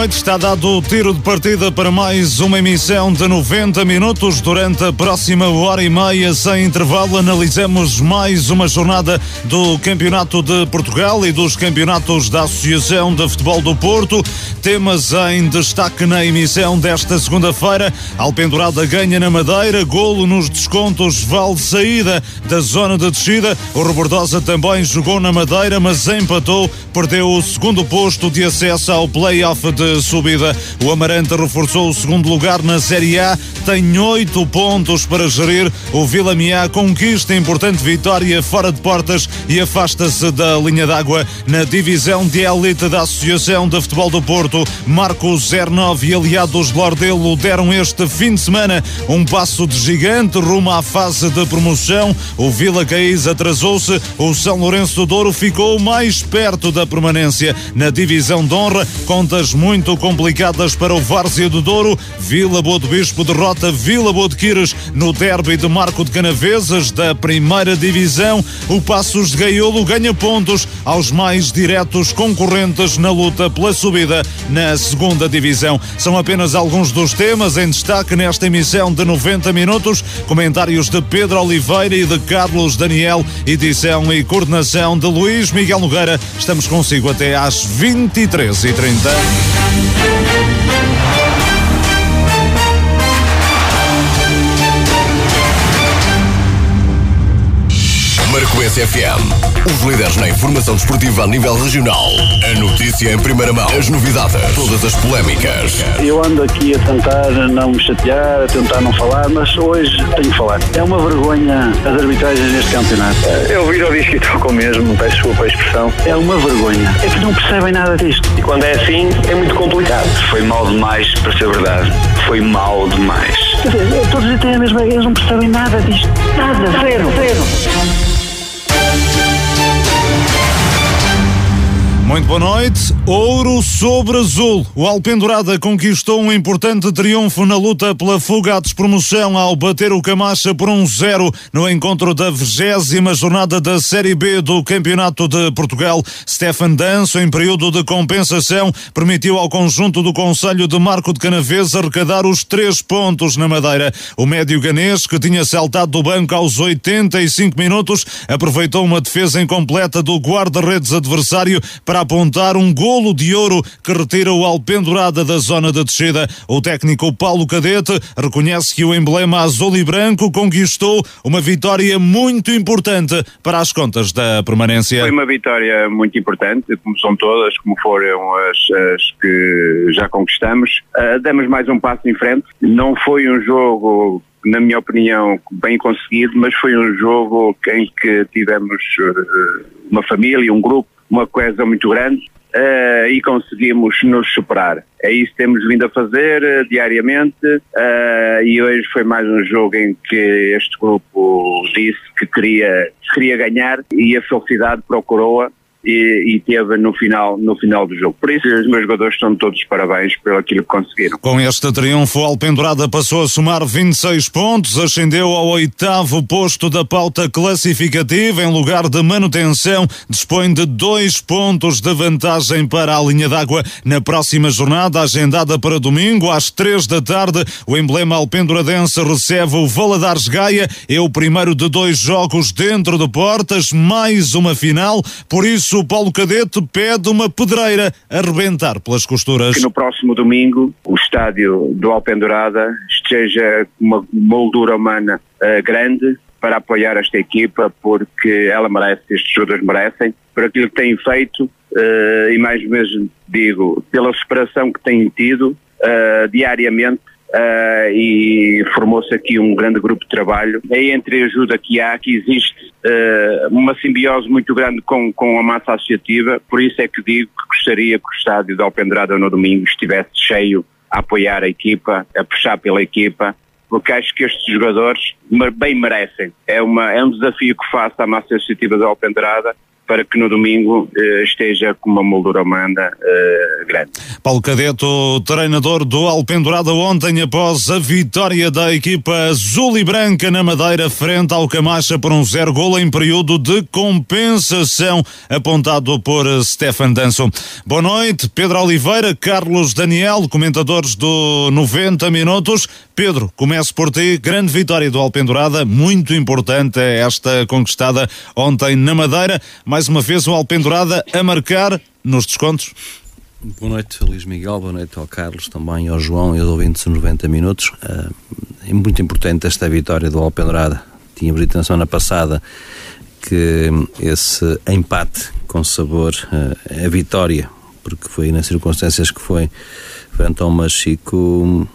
Noite. Está dado o tiro de partida para mais uma emissão de 90 minutos. Durante a próxima hora e meia, sem intervalo, analisamos mais uma jornada do Campeonato de Portugal e dos campeonatos da Associação de Futebol do Porto. Temas em destaque na emissão desta segunda-feira. Alpendurada ganha na Madeira, golo nos descontos, vale saída da zona de descida. O Rebordosa também jogou na Madeira, mas empatou, perdeu o segundo posto de acesso ao play playoff de subida. O Amarante reforçou o segundo lugar na Série A, tem oito pontos para gerir. O Vila Miá conquista importante vitória fora de portas e afasta-se da linha d'água na divisão de elite da Associação de Futebol do Porto. Marcos 09 e aliados Lordelo deram este fim de semana um passo de gigante rumo à fase de promoção. O Vila Caís atrasou-se, o São Lourenço do Douro ficou mais perto da permanência na divisão de honra. Conta muito complicadas para o Várzea do Douro. Vila Boa do Bispo derrota Vila Boa de Quires no derby de Marco de Canavesas da primeira divisão. O Passos de Gaiolo ganha pontos aos mais diretos concorrentes na luta pela subida na segunda divisão. São apenas alguns dos temas em destaque nesta emissão de 90 minutos. Comentários de Pedro Oliveira e de Carlos Daniel, edição e coordenação de Luís Miguel Nogueira. Estamos consigo até às 23h30. Thank you. Marcoense FM. Os líderes na informação desportiva a nível regional. A notícia em primeira mão. As novidades. Todas as polémicas. Eu ando aqui a tentar não me chatear, a tentar não falar, mas hoje tenho que falar. É uma vergonha as arbitragens neste campeonato. Eu viro o disco e toco mesmo, peço desculpa a expressão. É uma vergonha. É que não percebem nada disto. E quando é assim, é muito complicado. Foi mal demais para ser verdade. Foi mal demais. Quer dizer, todos têm a mesma, eles não percebem nada disto. Nada, zero, zero. Muito boa noite. Ouro sobre azul. O Alpendurada conquistou um importante triunfo na luta pela fuga à despromoção ao bater o Camacha por um zero no encontro da vigésima jornada da Série B do Campeonato de Portugal. Stefan Danço, em período de compensação, permitiu ao conjunto do Conselho de Marco de Canavês arrecadar os três pontos na Madeira. O médio ganês, que tinha saltado do banco aos 85 minutos, aproveitou uma defesa incompleta do guarda-redes adversário para apontar um golo de ouro que retira o Alpendurada da zona de descida. O técnico Paulo Cadete reconhece que o emblema azul e branco conquistou uma vitória muito importante para as contas da permanência. Foi uma vitória muito importante, como são todas, como foram as, as que já conquistamos. Uh, damos mais um passo em frente. Não foi um jogo na minha opinião, bem conseguido, mas foi um jogo em que tivemos uh, uma família, um grupo uma coesão muito grande uh, e conseguimos nos superar. É isso que temos vindo a fazer uh, diariamente uh, e hoje foi mais um jogo em que este grupo disse que queria, queria ganhar e a felicidade procurou-a e, e, teve no final, no final do jogo. Por isso, os meus jogadores estão todos parabéns pelo aquilo que conseguiram. Com este triunfo, Alpendurada passou a somar 26 pontos, ascendeu ao oitavo posto da pauta classificativa, em lugar de manutenção, dispõe de dois pontos de vantagem para a linha d'água na próxima jornada, agendada para domingo, às três da tarde. O emblema alpenduradense recebe o Valadares Gaia, é o primeiro de dois jogos dentro de portas, mais uma final, por isso, o Paulo Cadete pede uma pedreira a rebentar pelas costuras. Que no próximo domingo o estádio do Alpendurada esteja uma moldura humana uh, grande para apoiar esta equipa, porque ela merece, estes jogadores merecem, por aquilo que têm feito uh, e mais mesmo digo, pela separação que têm tido uh, diariamente Uh, e formou-se aqui um grande grupo de trabalho. Entre a ajuda que há, que existe uh, uma simbiose muito grande com, com a massa associativa, por isso é que digo que gostaria que o estádio da Alpendrada no domingo estivesse cheio a apoiar a equipa, a puxar pela equipa, porque acho que estes jogadores bem merecem. É, uma, é um desafio que faço à massa associativa da Alpendrada para que no domingo uh, esteja com uma moldura humana uh, grande. Paulo Cadeto, treinador do Alpendurada ontem após a vitória da equipa azul e branca na Madeira frente ao Camacha por um zero gol em período de compensação apontado por Stefan Danson. Boa noite, Pedro Oliveira, Carlos Daniel, comentadores do 90 Minutos. Pedro, começo por ti. Grande vitória do Alpendurada, muito importante esta conquistada ontem na Madeira. Mais uma vez o Alpendurada a marcar nos descontos. Boa noite, Luís Miguel, boa noite ao Carlos, também ao João e aos ouvintes de 90 minutos. é muito importante esta vitória do Alpendurada. Tínhamos dito na semana passada que esse empate com sabor a vitória, porque foi nas circunstâncias que foi frente ao Machico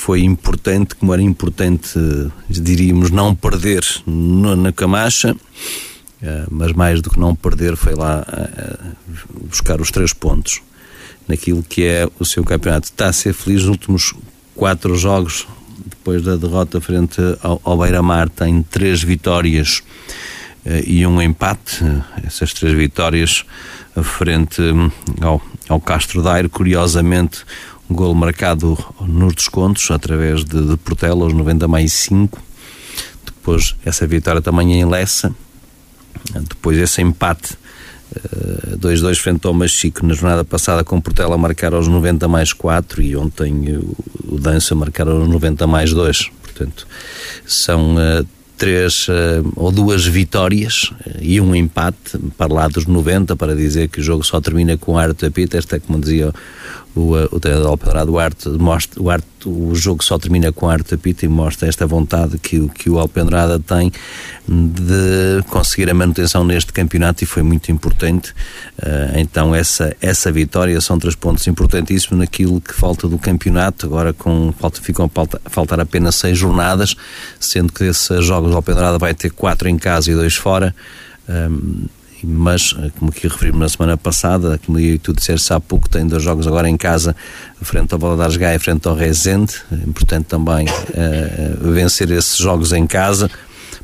foi importante, como era importante, diríamos, não perder na Camacha, eh, mas mais do que não perder foi lá eh, buscar os três pontos naquilo que é o seu campeonato. Está a ser feliz nos últimos quatro jogos, depois da derrota frente ao, ao Beira-Mar, tem três vitórias eh, e um empate. Essas três vitórias frente hum, ao, ao Castro Daire, curiosamente, gol marcado nos descontos através de, de Portela aos 90 mais 5 depois essa vitória também em Lessa. Depois esse empate 2-2 uh, frente ao Machico na jornada passada com Portela a marcar aos 90 mais 4 e ontem o, o Dança a marcar aos 90 mais 2 portanto são uh, três uh, ou duas vitórias e um empate para lá dos 90 para dizer que o jogo só termina com arte apita, esta é como dizia o, o treinador Alpedrado, mostra, o, arte, o jogo só termina com a arte apita e mostra esta vontade que, que o Alpendrada tem de conseguir a manutenção neste campeonato e foi muito importante. Uh, então, essa, essa vitória são três pontos importantíssimos naquilo que falta do campeonato. Agora, com, falta, ficam a faltar apenas seis jornadas, sendo que desses jogos o Alpendrada vai ter quatro em casa e dois fora. Um, mas, eh, como aqui referimos na semana passada, como tu disseste há pouco, tem dois jogos agora em casa, frente ao Valadares Gaia e frente ao Rezende, é importante também uh, vencer esses jogos em casa,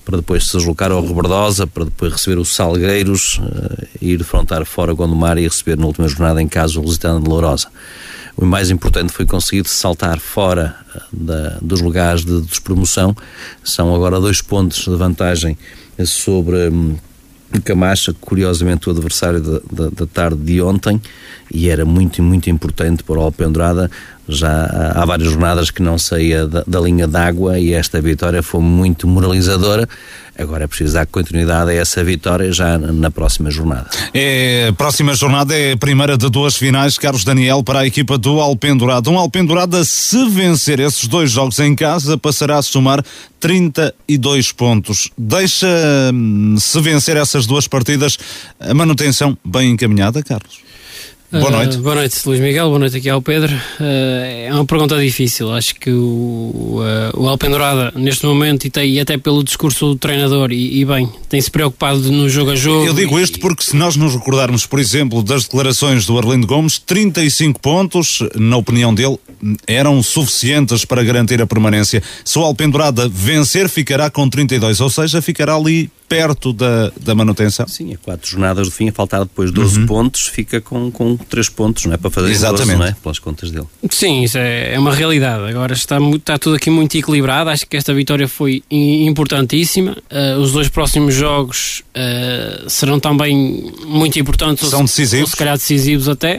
para depois se deslocar ao Rebordosa, para depois receber os Salgueiros, uh, ir defrontar fora Gondomar e receber na última jornada em casa o Lusitano de Lourosa. O mais importante foi conseguir saltar fora da, dos lugares de despromoção. São agora dois pontos de vantagem sobre hum, Camacha, curiosamente o adversário da, da, da, tarde de ontem, e era muito, muito importante para o Alpendrada. Já há várias jornadas que não saía da, da linha d'água e esta vitória foi muito moralizadora. Agora é preciso dar continuidade a essa vitória já na próxima jornada. É, próxima jornada é a primeira de duas finais, Carlos Daniel, para a equipa do Alpendurada. Um Alpendurada, se vencer esses dois jogos em casa, passará a somar 32 pontos. Deixa, hum, se vencer essas duas partidas, a manutenção bem encaminhada, Carlos? Boa noite. Uh, boa noite, Luís Miguel. Boa noite aqui ao Pedro. Uh, é uma pergunta difícil. Acho que o, uh, o Alpendurada, neste momento, e, tem, e até pelo discurso do treinador, e, e, bem, tem-se preocupado no jogo a jogo. Eu digo isto porque, se nós nos recordarmos, por exemplo, das declarações do Arlindo Gomes, 35 pontos, na opinião dele, eram suficientes para garantir a permanência. Se o Alpendurada vencer, ficará com 32, ou seja, ficará ali perto da, da manutenção? Sim, a quatro jornadas do fim, a faltar depois 12 uhum. pontos, fica com, com 3 pontos, não é? Para fazer Exatamente. não é? Pelas contas dele. Sim, isso é, é uma realidade. Agora está, está tudo aqui muito equilibrado. Acho que esta vitória foi importantíssima. Uh, os dois próximos jogos uh, serão também muito importantes. São decisivos. Ou se calhar decisivos até.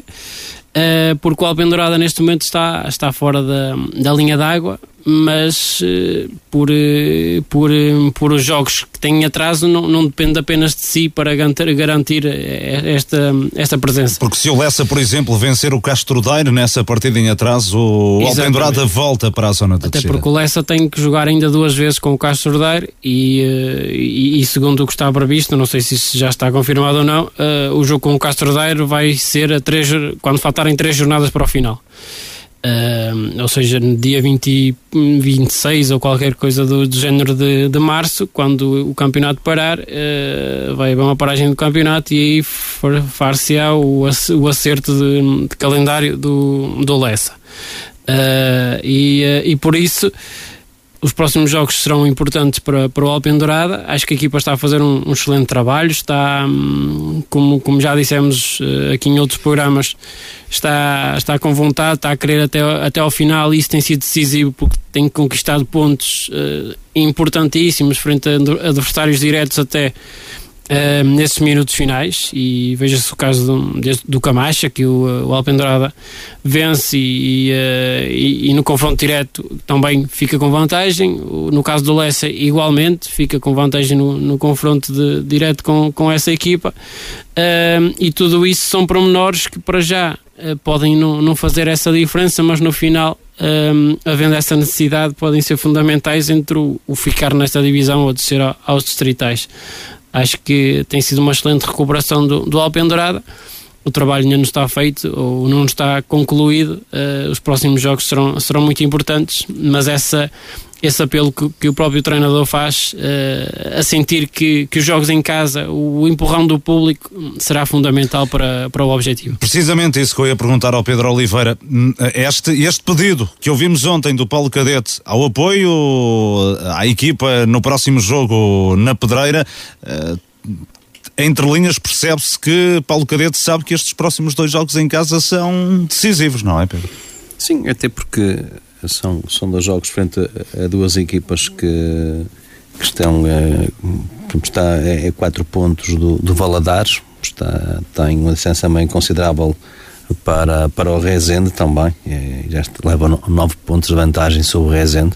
Uh, porque o Alpendurada neste momento está, está fora da, da linha d'água mas uh, por, uh, por, uh, por os jogos que têm atraso não, não depende apenas de si para garantir, esta, esta presença. Porque se o Lessa, por exemplo, vencer o Castro Daire nessa partida em atraso, o Alpendurada volta para a zona de Até descida. porque o Lessa tem que jogar ainda duas vezes com o Castro Daire e, e, e, segundo o que está previsto, não sei se isso já está confirmado ou não, o jogo com o Castro Daire vai ser a três, quando faltarem três jornadas para o final. Uh, ou seja, no dia 20, 26 ou qualquer coisa do, do género de, de março, quando o campeonato parar, uh, vai haver uma paragem do campeonato e aí far-se-á o, o acerto de, de, calendário do, do Lessa. Uh, e, e por isso os próximos jogos serão importantes para, para o Alpendurada. Acho que a equipa está a fazer um, um excelente trabalho. Está, hum, como, como já dissemos uh, aqui em outros programas, está, está com vontade, está a querer até, até ao final. Isso tem sido decisivo porque tem conquistado pontos uh, importantíssimos frente a adversários diretos até nesses minutos finais e veja-se o caso do, do Camacha que o, o Alpendurada vence e, uh, e, e, no confronto direto também fica com vantagem no caso do Lessa igualmente fica com vantagem no, no confronto de, direto com, com essa equipa e tudo isso são pormenores que para já podem não, não fazer essa diferença mas no final um, havendo essa necessidade, podem ser fundamentais entre o, o ficar nesta divisão ou descer aos distritais. Acho que tem sido uma excelente recuperação do, do Alpendurada. O trabalho ainda não está feito ou não está concluído. Uh, os próximos jogos serão, serão muito importantes, mas essa esse apelo que, que, o próprio treinador faz uh, a sentir que, que os jogos em casa, o empurrão do público será fundamental para, para o objetivo. Precisamente isso que eu ia perguntar ao Pedro Oliveira. Este, este pedido que ouvimos ontem do Paulo Cadete ao apoio à equipa no próximo jogo na Pedreira. Uh, entre linhas percebe-se que Paulo Cadete sabe que estes próximos dois jogos em casa são decisivos, não é, Pedro? Sim, até porque são, são dois jogos frente a, a duas equipas que, que estão é, está a é, quatro pontos do, do Valadares, está, tem uma licença também considerável para, para o Rezende também, é, já leva nove pontos de vantagem sobre o Rezende,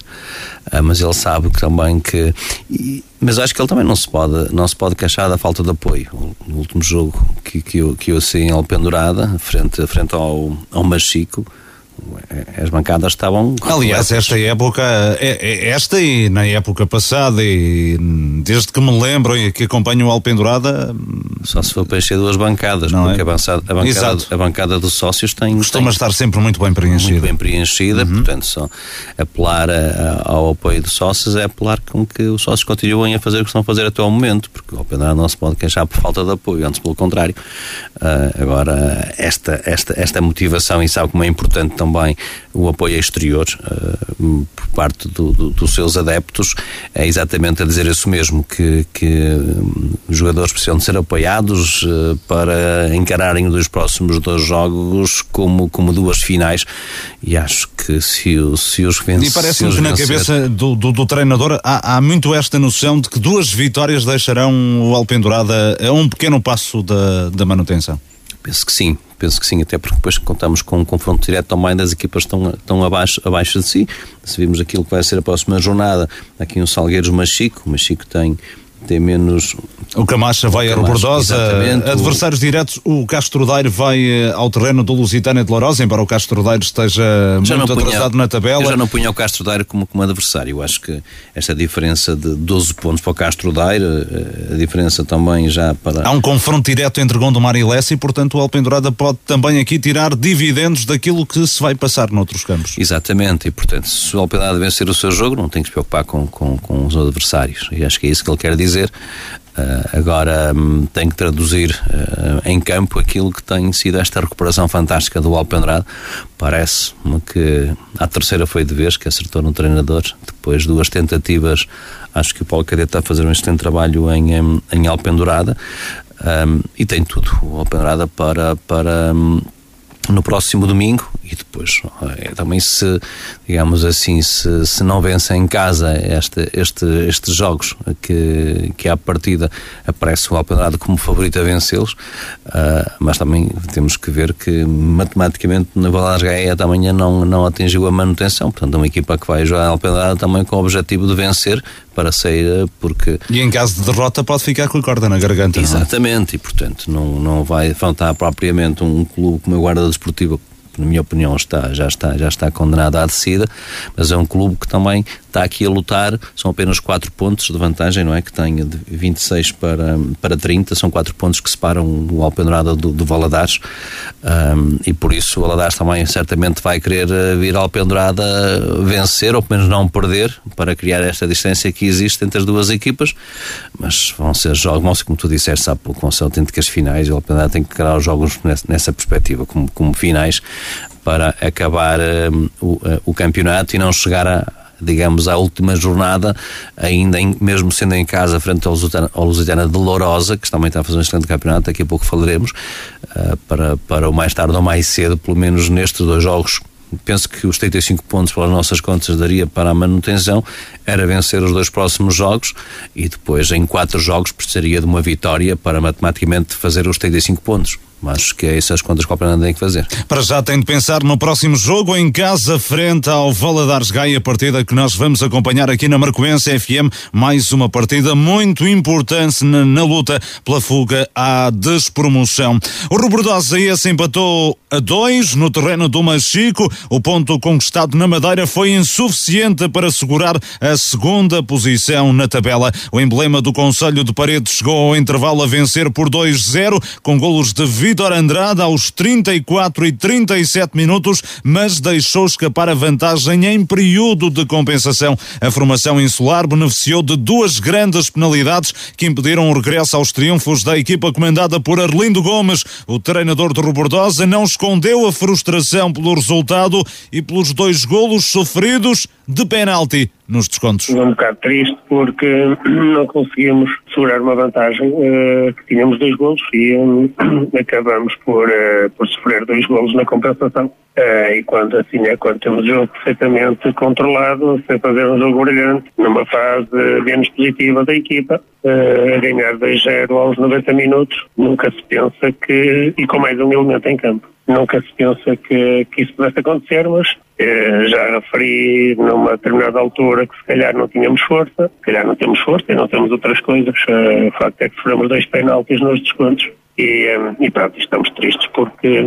ah, mas ele sabe que também que. E, mas acho que ele também não se pode, não se pode queixar da falta de apoio. No último jogo que, que, eu, que eu assim em Alpendurada, frente, frente ao, ao Machico, as bancadas estavam. Aliás, esta época, é, é, esta e na época passada, e desde que me lembro e que acompanho o Alpendurada. Só se for para encher duas bancadas, não porque é? a, bancada, a, bancada, a bancada dos sócios tem. Costuma tem, estar sempre muito bem preenchida. Muito bem preenchida, uhum. portanto, só apelar a, a, ao apoio dos sócios é apelar com que os sócios continuem a fazer o que estão a fazer até ao momento, porque o Alpendurada não se pode queixar por falta de apoio, antes pelo contrário. Uh, agora, esta, esta, esta motivação, e sabe como é importante também o apoio exterior uh, por parte do, do, dos seus adeptos, é exatamente a dizer isso mesmo, que, que um, os jogadores precisam de ser apoiados uh, para encararem os próximos dois jogos como, como duas finais. E acho que se, se os vencer... E parece-me que na cabeça do, do, do treinador há, há, muito esta noção de que duas vitórias deixarão o Alpendurada a um pequeno passo da, da manutenção. Penso que sim, penso que sim, até porque depois contamos com um confronto direto também das equipas estão, estão abaixo, abaixo de si. Se vimos aquilo que vai ser a próxima jornada, aqui um Salgueiros Machico, o Machico tem tem menos. O Camacha vai a Rebordosa. Adversários o... diretos, o Castro Daire vai eh, ao terreno do Lusitânia de Lourosa, embora o Castro Daire esteja já muito atrasado na tabela. Eu já não punha o Castro Daire como, como adversário. Eu acho que esta diferença de 12 pontos para o Castro Daire, eh, a diferença também já para. Há um confronto direto entre Gondomar e Lessa e, portanto, o Alpendurada pode também aqui tirar dividendos daquilo que se vai passar noutros campos. Exatamente, e portanto, se o Alpendurada vencer o seu jogo, não tem que se preocupar com, com, com os adversários. E acho que é isso que ele quer dizer dizer. Uh, agora um, tem que traduzir uh, em campo aquilo que tem sido esta recuperação fantástica do Alpendrado. Parece-me que a terceira foi de vez que acertou no treinador. Depois duas tentativas, acho que o Paulo Cadete está a fazer um excelente trabalho em, em, em Alpendurada um, e tem tudo o Alpendrada para, para um, no próximo domingo e depois é, também se digamos assim se, se não vence em casa este, este, estes jogos que, que à partida aparece o Alpendrado como favorito a vencê-los uh, mas também temos que ver que matematicamente na Valadares Gaia também não, não atingiu a manutenção portanto é uma equipa que vai jogar Alpendrado também com o objetivo de vencer para sair porque... E em caso de derrota pode ficar com a corda na garganta, é? Exatamente, é? e portanto não, não vai faltar propriamente um clube como a Guarda Desportiva na minha opinião, está, já, está, já está condenado à descida, mas é um clube que também está aqui a lutar, são apenas 4 pontos de vantagem, não é? Que tem de 26 para, para 30, são 4 pontos que separam o Alpendrada do, do Valadares. Um, e por isso o Valadares também certamente vai querer eh, vir ao Alpendrada vencer, ou pelo menos não perder, para criar esta distância que existe entre as duas equipas, mas vão ser jogos, como tu disseste há pouco, vão ser autênticas finais, o Alpendrada tem que criar os jogos nessa, nessa perspectiva, como, como finais, para acabar um, o, uh, o campeonato e não chegar a digamos, à última jornada, ainda em, mesmo sendo em casa, frente ao Lusitana, ao Lusitana de Lourosa, que também está a fazer um excelente campeonato, daqui a pouco falaremos, uh, para, para o mais tarde ou mais cedo, pelo menos nestes dois jogos penso que os 35 pontos pelas nossas contas daria para a manutenção, era vencer os dois próximos jogos e depois em quatro jogos precisaria de uma vitória para matematicamente fazer os 35 pontos. Mas que é essas contas que o Fernando tem que fazer. Para já tem de pensar no próximo jogo em casa, frente ao Valadares Gaia, partida que nós vamos acompanhar aqui na Marcoense FM. Mais uma partida muito importante na, na luta pela fuga à despromoção. O Robordosa esse empatou a dois no terreno do Machico. O ponto conquistado na Madeira foi insuficiente para segurar a segunda posição na tabela. O emblema do Conselho de Paredes chegou ao intervalo a vencer por 2-0, com golos de Vitor Andrade aos 34 e 37 minutos, mas deixou escapar a vantagem em período de compensação. A formação insular beneficiou de duas grandes penalidades que impediram o regresso aos triunfos da equipa comandada por Arlindo Gomes. O treinador de Robordosa não escondeu a frustração pelo resultado e pelos dois golos sofridos de penalti nos descontos. Um bocado triste porque não conseguimos segurar uma vantagem, uh, tínhamos dois golos e um, acabamos por, uh, por sofrer dois golos na compensação. Uh, e quando assim é, quando temos o jogo perfeitamente controlado, sem fazer um jogo brilhante, numa fase menos positiva da equipa, a ganhar 2-0 aos 90 minutos, nunca se pensa que, e com mais um elemento em campo, nunca se pensa que, que isso pudesse acontecer, mas eh, já referi numa determinada altura que se calhar não tínhamos força, se calhar não temos força e não temos outras coisas. Eh, o facto é que sofremos dois penaltis nos descontos e, eh, e pronto, estamos tristes porque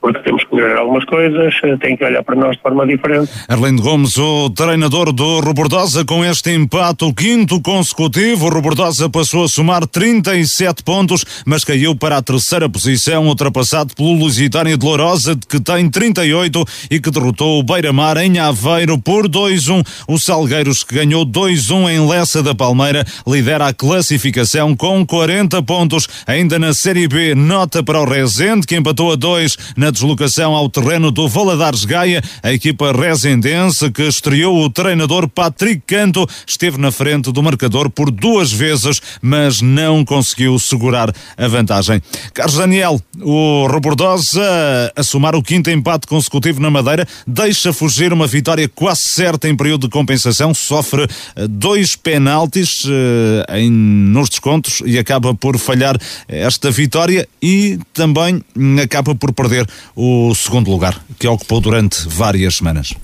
porque temos que melhorar algumas coisas, eh, tem que olhar para nós de forma diferente. Arlindo Gomes, o treinador do Robordosa, com este empate, o quinto consecutivo, o Robordosa passou a somar 37 pontos, mas caiu para a terceira posição, ultrapassado pelo Lusitânia de Lourosa, que tem 38 e que derrotou o Beira-Mar em Aveiro por 2-1. O Salgueiros, que ganhou 2-1 em Lessa da Palmeira, lidera a classificação com 40 pontos. Ainda na Série B, nota para o Rezende, que empatou a 2 na deslocação ao terreno do Valadares Gaia. A equipa rezendense que estreou o treinador Patrick Canto esteve na frente do marcador por duas vezes, mas não conseguiu segurar a vantagem. Carlos Daniel, o Robordosa a somar o quinto empate consecutivo na Madeira, deixa fugir uma vitória quase certa em período de compensação, sofre eh, dois penaltis uh, em, nos descontos e acaba por falhar esta vitória e também acaba por perder o segundo lugar, que ocupou durante várias semanas.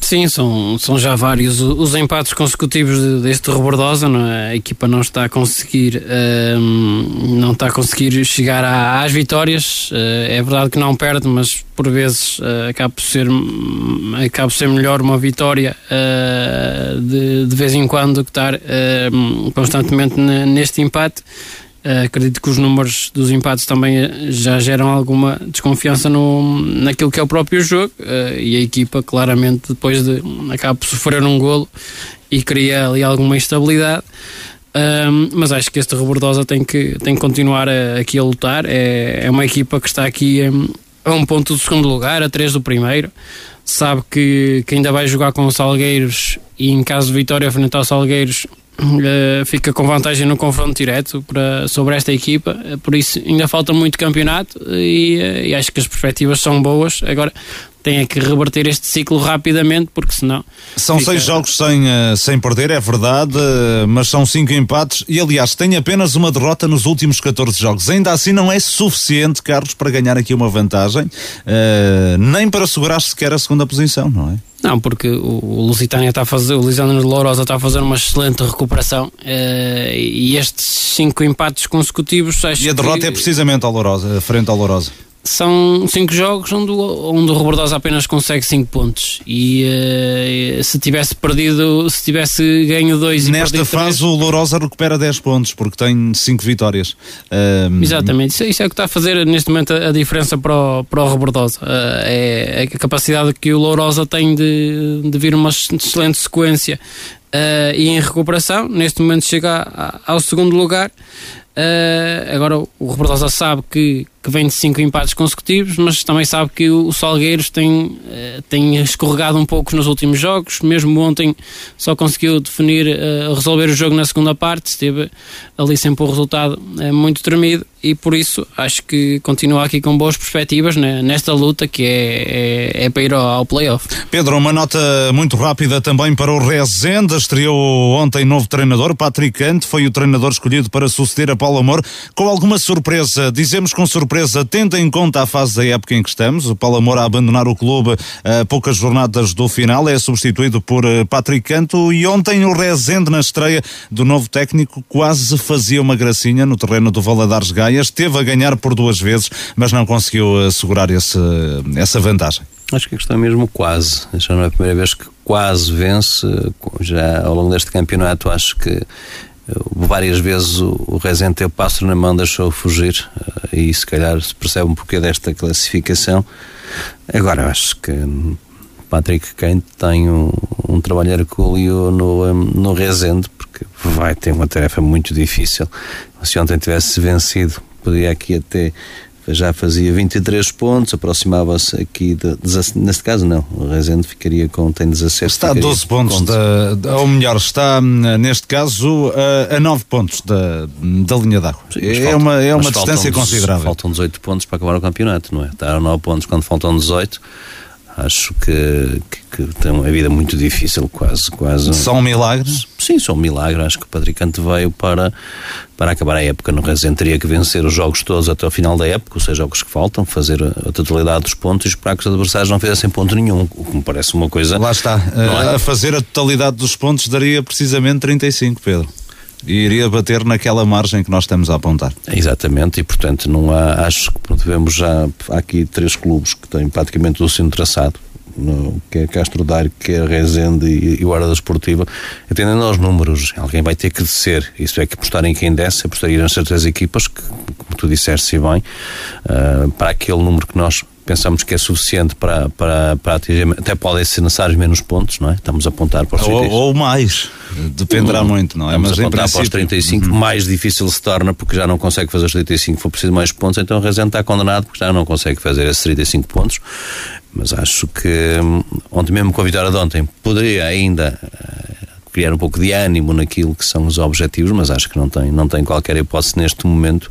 Sim, são, são já vários os empates consecutivos deste Rebordosa. É? A equipa não está a conseguir um, não está a conseguir chegar às vitórias. Uh, é verdade que não perde, mas por vezes uh, acaba, por ser, acaba por ser melhor uma vitória uh, de, de vez em quando que estar constantemente neste empate. Uh, acredito que os números dos empates também eh, já geram alguma desconfiança no, naquilo que é o próprio jogo uh, e a equipa claramente depois de acaba por sofrer um golo e cria ali alguma instabilidade. Uh, mas acho que este Rebordosa tem que, tem que continuar a, aqui a lutar. É, é uma equipa que está aqui um, a um ponto do segundo lugar, a três do primeiro. Sabe que, que ainda vai jogar com os Salgueiros e em caso de vitória frente aos Salgueiros Uh, fica com vantagem no confronto direto para, sobre esta equipa, uh, por isso ainda falta muito campeonato e, uh, e, acho que as perspectivas são boas. Agora tem que reverter este ciclo rapidamente, porque senão. São fica... seis jogos sem, sem perder, é verdade, mas são cinco empates e, aliás, tem apenas uma derrota nos últimos 14 jogos. Ainda assim, não é suficiente, Carlos, para ganhar aqui uma vantagem, nem para segurar sequer a segunda posição, não é? Não, porque o, Lusitânia está a fazer, o Lisandro de Lourosa está a fazer uma excelente recuperação uh, e estes cinco empates consecutivos E a derrota que... é precisamente ao Lourosa, frente ao Lourosa são cinco jogos onde, onde o Robordosa apenas consegue cinco pontos. E uh, se tivesse perdido se tivesse ganho dois nesta fase três, o Lourosa recupera 10 pontos porque tem cinco vitórias. Um... exatamente, isso, isso, é o que está a fazer neste momento a, a diferença para o, para o Robordosa. Uh, é, é, a capacidade que o Lourosa tem de, de vir uma excelente sequência uh, e em recuperação, neste momento chega a, a, ao segundo lugar. Agora o Robordosa sabe que que vem de cinco empates consecutivos, mas também sabe que o Salgueiros tem, eh, tem escorregado um pouco nos últimos jogos, mesmo ontem só conseguiu definir, eh, resolver o jogo na segunda parte, esteve ali sempre o resultado eh, muito tremido e por isso acho que continua aqui com boas perspectivas né, nesta luta que é, é, é para ir ao, ao playoff. Pedro, uma nota muito rápida também para o Rezende, estreou ontem novo treinador, Patrick Cante, foi o treinador escolhido para suceder a Paulo Amor, com alguma surpresa, dizemos com surpresa, tendo em conta a fase da época em que estamos, o Paulo Amor a abandonar o clube a poucas jornadas do final, é substituído por eh, Patrick Canto e ontem o Rezende na estreia do novo técnico quase fazia uma gracinha no terreno do Valadares Gaia, esteve a ganhar por duas vezes, mas não conseguiu assegurar esse, essa vantagem. Acho que a questão é mesmo quase. Já não é a primeira vez que quase vence. Já ao longo deste campeonato, acho que eh, várias vezes o Rezende teve passo na mão, deixou fugir. Eh, e se calhar se percebe um porquê desta classificação. Agora, acho que Patrick Kane tem um, um trabalho hercúleo no, no Rezende, porque vai ter uma tarefa muito difícil. Se ontem tivesse vencido podia aqui até já fazia 23 pontos, aproximava-se aqui de, neste caso não, o Rezende ficaria com, tem 17 Está a 12 pontos, da, ou melhor, está neste caso a, a 9 pontos da, da linha d'água. É, faltam, uma, é uma distância considerável. Faltam 18 pontos para acabar o campeonato, não é? Está a 9 pontos quando faltam 18 acho que, que, que, tem uma vida muito difícil, quase. quase são um milagres? Sim, são um milagre. Acho que o Patricante veio para, para acabar a época no Rezende. Teria que vencer os jogos todos até o final da época, ou seja, jogos que faltam, fazer a, totalidade dos pontos e esperar que os adversários não fizessem ponto nenhum, o que me parece uma coisa. Lá está. É? A fazer a totalidade dos pontos daria precisamente 35, Pedro iria bater naquela margem que nós estamos a apontar. Exatamente, e portanto não há, acho que devemos já, há aqui três clubes que têm praticamente o sino traçado, no, que é Castro Daire, que é Rezende e, e o Arada Esportiva, atendendo aos números, alguém vai ter que descer, isso é que apostar em quem desce, apostaria nas certas equipas, que, como tu disseste bem, uh, para aquele número que nós pensamos que é suficiente para, para, para atingir, até podem ser necessários menos pontos, não é? Estamos a apontar para os ou, ou mais, dependerá muito, não é? Estamos Mas a apontar para os 35, uhum. mais difícil se torna porque já não consegue fazer os 35, for preciso mais pontos, então o Rezende está condenado porque já não consegue fazer esses 35 pontos. Mas acho que hum, ontem mesmo com a vitória de ontem poderia ainda uh, criar um pouco de ânimo naquilo que são os objetivos, mas acho que não tem, não tem qualquer hipótese neste momento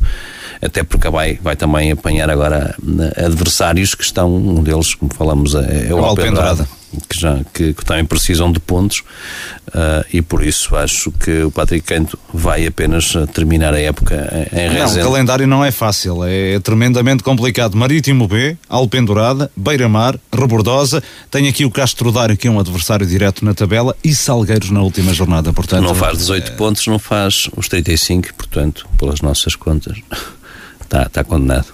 até porque vai, vai também apanhar agora adversários que estão, um deles, como falamos, é, é o Alpendrada que já que, que, também precisam de pontos uh, e por isso acho que o Patrick Canto vai apenas terminar a época em Rezende. Não, o calendário não é fácil, é tremendamente complicado. Marítimo B, Alpendurada, Beira-Mar, Rebordosa, tem aqui o Castro Dário que é um adversário direto na tabela e Salgueiros na última jornada, portanto... Não faz 18 é... pontos, não faz os 35, portanto, pelas nossas contas está, está condenado.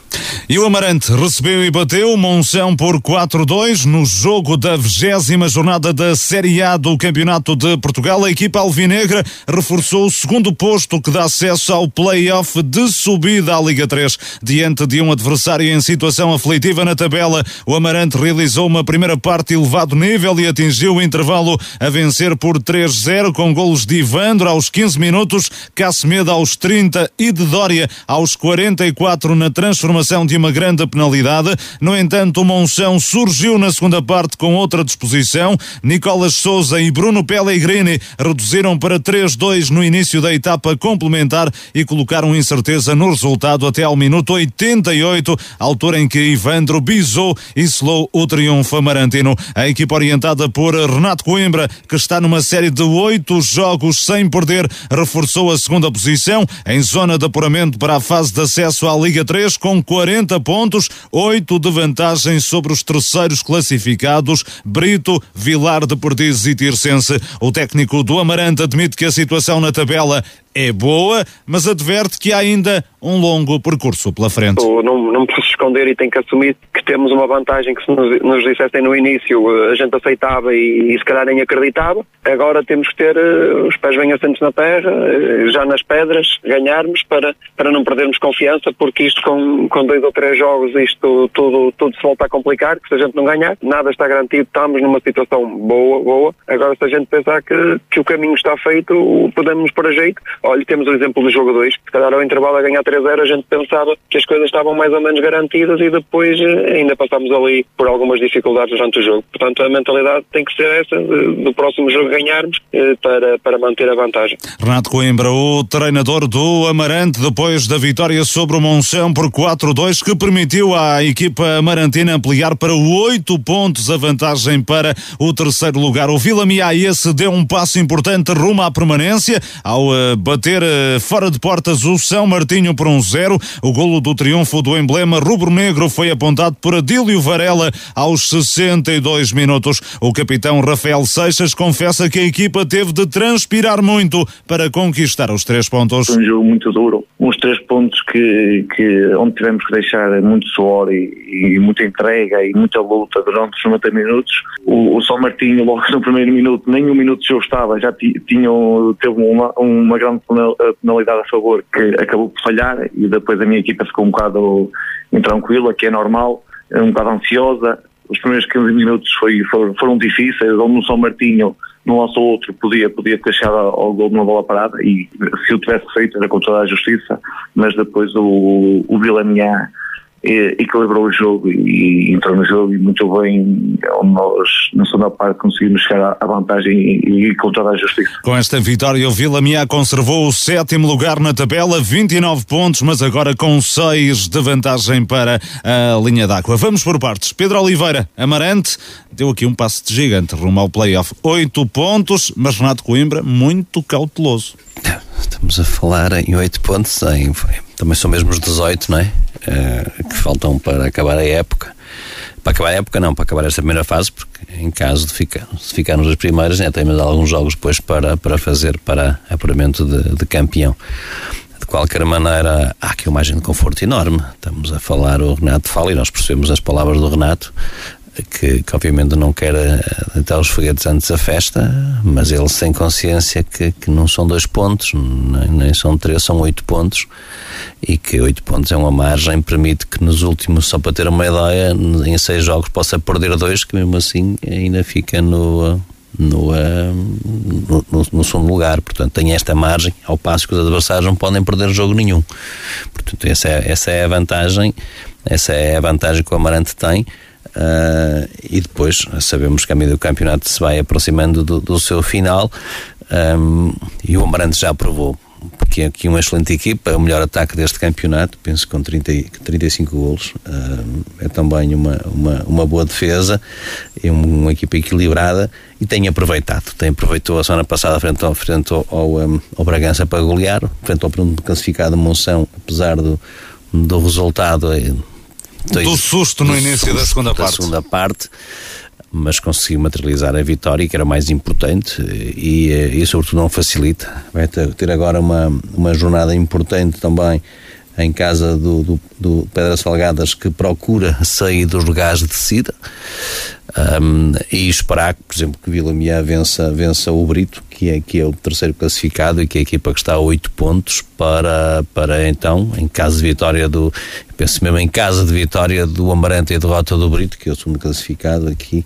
E o Amarante recebeu e bateu Monção por 4-2 no jogo da vigésima jornada da Série A do Campeonato de Portugal. A equipa alvinegra reforçou o segundo posto que dá acesso ao play-off de subida à Liga 3. Diante de um adversário em situação aflitiva na tabela, o Amarante realizou uma primeira parte elevado nível e atingiu o intervalo a vencer por 3-0 com golos de Ivandro aos 15 minutos, Cassimeda aos 30 e de Dória aos 44 na transformação de uma grande penalidade. No entanto, o Monção surgiu na segunda parte com outra disposição. Nicolas Souza e Bruno Pellegrini reduziram para 3-2 no início da etapa complementar e colocaram incerteza no resultado até ao minuto 88, altura em que Ivandro bisou e selou o triunfo amarantino. A equipa orientada por Renato Coimbra, que está numa série de oito jogos sem perder, reforçou a segunda posição em zona de apuramento para a fase de acesso à Liga 3 com 40 pontos, 8 de vantagem sobre os terceiros classificados, Brito, Vilar de Perdizes e Tircense. O técnico do Amarante admite que a situação na tabela é boa, mas adverte que há ainda um longo percurso pela frente. Não, não posso esconder e tenho que assumir que temos uma vantagem que se nos, nos dissessem no início a gente aceitava e, e se calhar nem acreditava. Agora temos que ter uh, os pés bem assentos na terra, uh, já nas pedras, ganharmos para, para não perdermos confiança, porque isto com, com dois ou três jogos isto tudo, tudo se volta a complicar, que se a gente não ganhar, nada está garantido, estamos numa situação boa, boa. Agora se a gente pensar que, que o caminho está feito, podemos nos pôr a jeito. Olha, temos o exemplo do jogo 2, se calhar ao intervalo a ganhar 3-0 a gente pensava que as coisas estavam mais ou menos garantidas e depois eh, ainda passámos ali por algumas dificuldades durante o jogo. Portanto, a mentalidade tem que ser essa, do próximo jogo ganharmos eh, para, para manter a vantagem. Renato Coimbra, o treinador do Amarante, depois da vitória sobre o Monção por 4-2, que permitiu à equipa amarantina ampliar para 8 pontos a vantagem para o terceiro lugar. O Vila Miaense deu um passo importante rumo à permanência ao uh, bater fora de portas o São Martinho por um zero. O golo do triunfo do emblema rubro-negro foi apontado por Adílio Varela aos 62 minutos. O capitão Rafael Seixas confessa que a equipa teve de transpirar muito para conquistar os três pontos. Foi um jogo muito duro, uns três pontos que, que onde tivemos que deixar muito suor e, e muita entrega e muita luta durante os 90 minutos. O, o São Martinho, logo no primeiro minuto, nem um minuto de jogo estava, já tinham, teve uma, uma grande penalidade a favor que acabou por falhar e depois a minha equipa ficou um bocado intranquila, que é normal, um bocado ansiosa. Os primeiros 15 minutos foi, foram, foram difíceis, onde no São Martinho num lance ou outro podia, podia ter chegado ao gol de uma bola parada e se o tivesse feito era com toda a justiça, mas depois o, o Vilamiá equilibrou o jogo e entrou no jogo e muito bem, nós na segunda parte conseguimos chegar à vantagem e, e com toda a justiça. Com esta vitória o Vila Miá conservou o sétimo lugar na tabela, 29 pontos, mas agora com 6 de vantagem para a linha d'água. Vamos por partes. Pedro Oliveira, Amarante, deu aqui um passo de gigante rumo ao playoff. 8 pontos, mas Renato Coimbra muito cauteloso. Estamos a falar em 8 pontos, em, também são mesmo os 18, não é? Uh, que faltam para acabar a época. Para acabar a época, não, para acabar esta primeira fase, porque em caso de ficar, de ficarmos as primeiras, ainda temos alguns jogos depois para, para fazer para apuramento de, de campeão. De qualquer maneira, há aqui uma margem de conforto enorme. Estamos a falar, o Renato fala e nós percebemos as palavras do Renato que, que, obviamente não quer eh, deitar os foguetes antes da festa, mas ele sem consciência que, que não são dois pontos, nem, nem, são três, são oito pontos, e que oito pontos é uma margem, permite que nos últimos, só para ter uma ideia, em seis jogos possa perder dois, que mesmo assim ainda fica no. No, eh, no, no, no, segundo lugar, portanto tem esta margem ao passo que os adversários não podem perder jogo nenhum portanto essa é, essa é a vantagem essa é a vantagem que o Amarante tem Uh, e depois sabemos que a medida do campeonato se vai aproximando do, do seu final um, e o Amarante já provou porque é aqui uma excelente equipa, é o melhor ataque deste campeonato, penso com 30, 35 golos, uh, é também uma, uma, uma boa defesa, é uma, equipa equilibrada e tem aproveitado, tem aproveitou a semana passada frente ao, frente ao, ao, ao Bragança para golear, frente ao primeiro classificado Monção, apesar do, do resultado é, dois, do susto no início susto da segunda parte. Da segunda parte mas conseguiu materializar a vitória, que era mais importante, e, e sobretudo não facilita. Vai ter agora uma, uma jornada importante também em casa do, do, do Salgadas que procura sair dos lugares de descida um, e esperar por exemplo, que Vila Miá vença, vença o Brito, que é, que é o terceiro classificado e que é a equipa que está a 8 pontos para, para então, em caso de vitória do, penso mesmo em casa de vitória do Amarante e derrota do Brito, que é o segundo classificado aqui,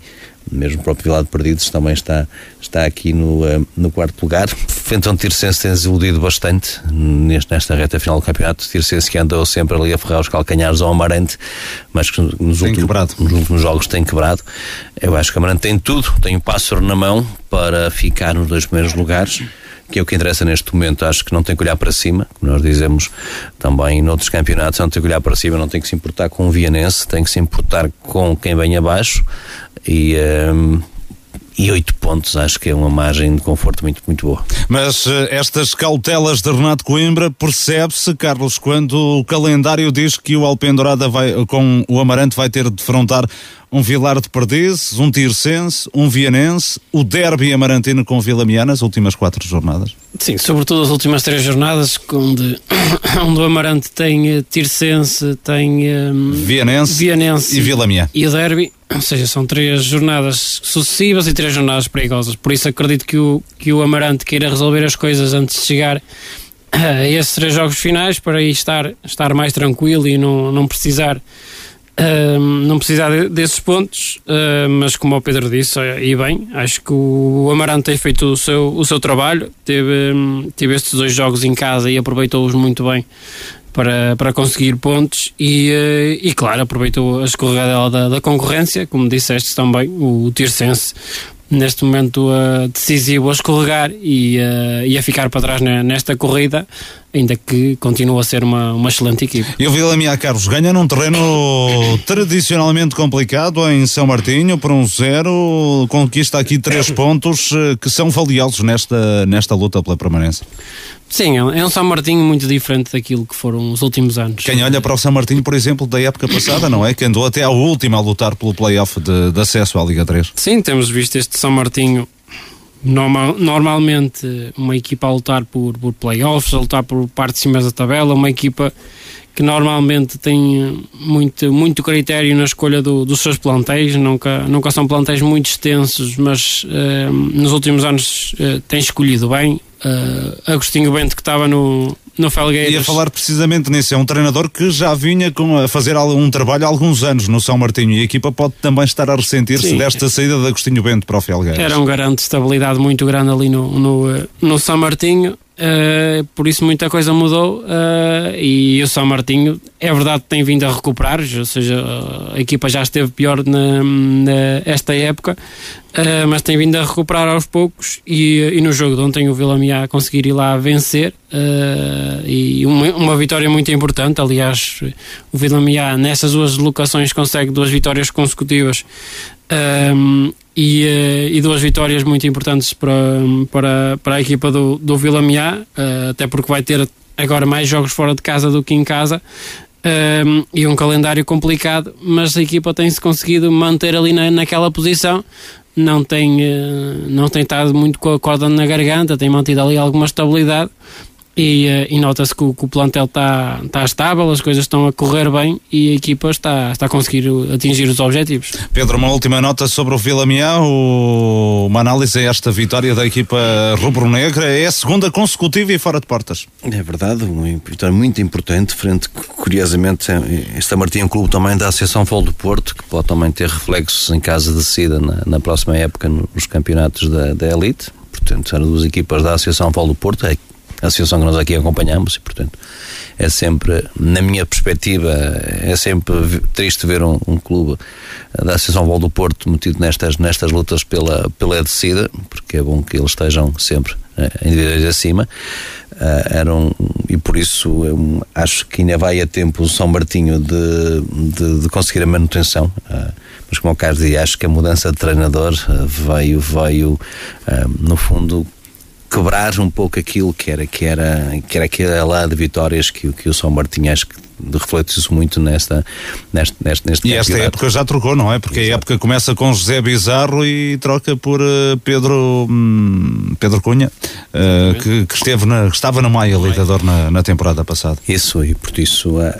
mesmo o próprio Vilado Perdidos também está, está aqui no, uh, no quarto lugar. Então Tircense tem desiludido bastante nesta reta final do campeonato. Tircense que andou sempre ali a ferrar os calcanhares ao Amarante, mas que nos, últimos, nos últimos jogos tem quebrado. Eu acho que o Amarante tem tudo, tem o pássaro na mão para ficar nos dois primeiros lugares que é o que interessa neste momento. Acho que não tem que olhar para cima, como nós dizemos também noutros campeonatos, não tem que olhar para cima, não tem que se importar com o Vianense, tem que se importar com quem vem abaixo e. Um, e oito pontos acho que é uma margem de conforto muito, muito boa. Mas uh, estas cautelas de Renato Coimbra percebe-se, Carlos, quando o calendário diz que o Alpendurada vai, com o Amarante vai ter de defrontar um Vilar de Perdizes, um Tircense, um Vianense, o derby amarantino com Vila Miana, as últimas quatro jornadas? Sim, sobretudo as últimas três jornadas, onde, onde o Amarante tem uh, Tircense, tem um, Vianense, Vianense, e Vila Miana. E o derby, ou seja, são três jornadas sucessivas e três jornadas perigosas. Por isso acredito que o, que o Amarante queira resolver as coisas antes de chegar a esses três jogos finais para aí estar, estar mais tranquilo e não, não precisar Uh, não precisar de, desses pontos, uh, mas como o Pedro disse, e bem, acho que o Amarante tem feito o seu, o seu trabalho, teve, um, teve estes dois jogos em casa e aproveitou-os muito bem para, para conseguir pontos e, eh, e claro, aproveitou a escorregadela da, da concorrência, como disseste também, o, o Tirsense neste momento uh, decisivo a escorregar e, uh, e a ficar para trás nesta corrida, ainda que continua a ser uma, uma excelente equipe. E o Vila Mia Carlos ganha num terreno tradicionalmente complicado em São Martinho por um zero, conquista aqui três pontos uh, que são valiosos nesta, nesta luta pela permanência. Sim, é um São Martinho muito diferente daquilo que foram os últimos anos. Quem olha para o São Martinho, por exemplo, da época passada, não é? Que andou até à última a lutar pelo playoff de, de acesso à Liga 3. Sim, temos visto este São Martinho normal, normalmente uma equipa a lutar por, por playoffs, a lutar por parte de cima da tabela, uma equipa que normalmente tem muito, muito critério na escolha do, dos seus plantéis, nunca, nunca são plantéis muito extensos, mas uh, nos últimos anos uh, tem escolhido bem, uh, Agostinho Bento que estava no, no Felgueiras. Ia falar precisamente nisso, é um treinador que já vinha com, a fazer um trabalho há alguns anos no São Martinho e a equipa pode também estar a ressentir-se desta saída de Agostinho Bento para o Felgueiras. Era um garante de estabilidade muito grande ali no, no, eh, no São Martinho. Uh, por isso muita coisa mudou uh, e o São Martinho. É verdade que tem vindo a recuperar, ou seja, a equipa já esteve pior na, na esta época, uh, mas tem vindo a recuperar aos poucos e, e no jogo de ontem o Vila Mia a conseguir ir lá vencer e uma, uma, vitória muito importante, aliás o Vila Mia nessas duas locações consegue duas vitórias consecutivas e, eh, e, duas vitórias muito importantes para, para, para a equipa do, do Vila Miá, uh, até porque vai ter agora mais jogos fora de casa do que em casa. Um, e um calendário complicado, mas a equipa tem-se conseguido manter ali na, naquela posição. Não tem, uh, não tem estado muito com a corda na garganta, tem mantido ali alguma estabilidade e, eh, e nota-se que, que, o plantel está tá estável, as coisas estão a correr bem e a equipa está, está a conseguir atingir os objetivos. Pedro, uma última nota sobre o Vila Mião, uma análise a esta vitória da equipa rubro-negra, é a segunda consecutiva e fora de portas. É verdade, uma vitória muito importante, frente, curiosamente, este Martim é um clube também da Associação Fol do Porto, que pode também ter reflexos em casa de Cida na, na próxima época nos campeonatos da, da Elite, portanto, eram duas equipas da Associação Fol do Porto, é a associação que nós aqui acompanhamos e, portanto, é sempre, na minha perspectiva, é sempre triste ver um, um clube da Associação Vol do Porto metido nestas, nestas lutas pela, pela descida, porque é bom que eles estejam sempre uh, em divisões acima. Uh, eram, e por isso eu acho que ainda vai a tempo o São Martinho de, de, de conseguir a manutenção. Uh, mas como o Carlos dizia, acho que a mudança de treinador veio, veio no fundo quebrar um pouco aquilo que era que era que era aquela de vitórias que, que o São Martinho acho que reflete-se muito nesta, neste, neste, neste E esta época já trocou, não é? Porque Exato. a época começa com José Bizarro e troca por uh, Pedro, hum, Pedro Cunha, uh, que, que, esteve na, que estava no Maia lidador na, na temporada passada. Isso, e por isso uh,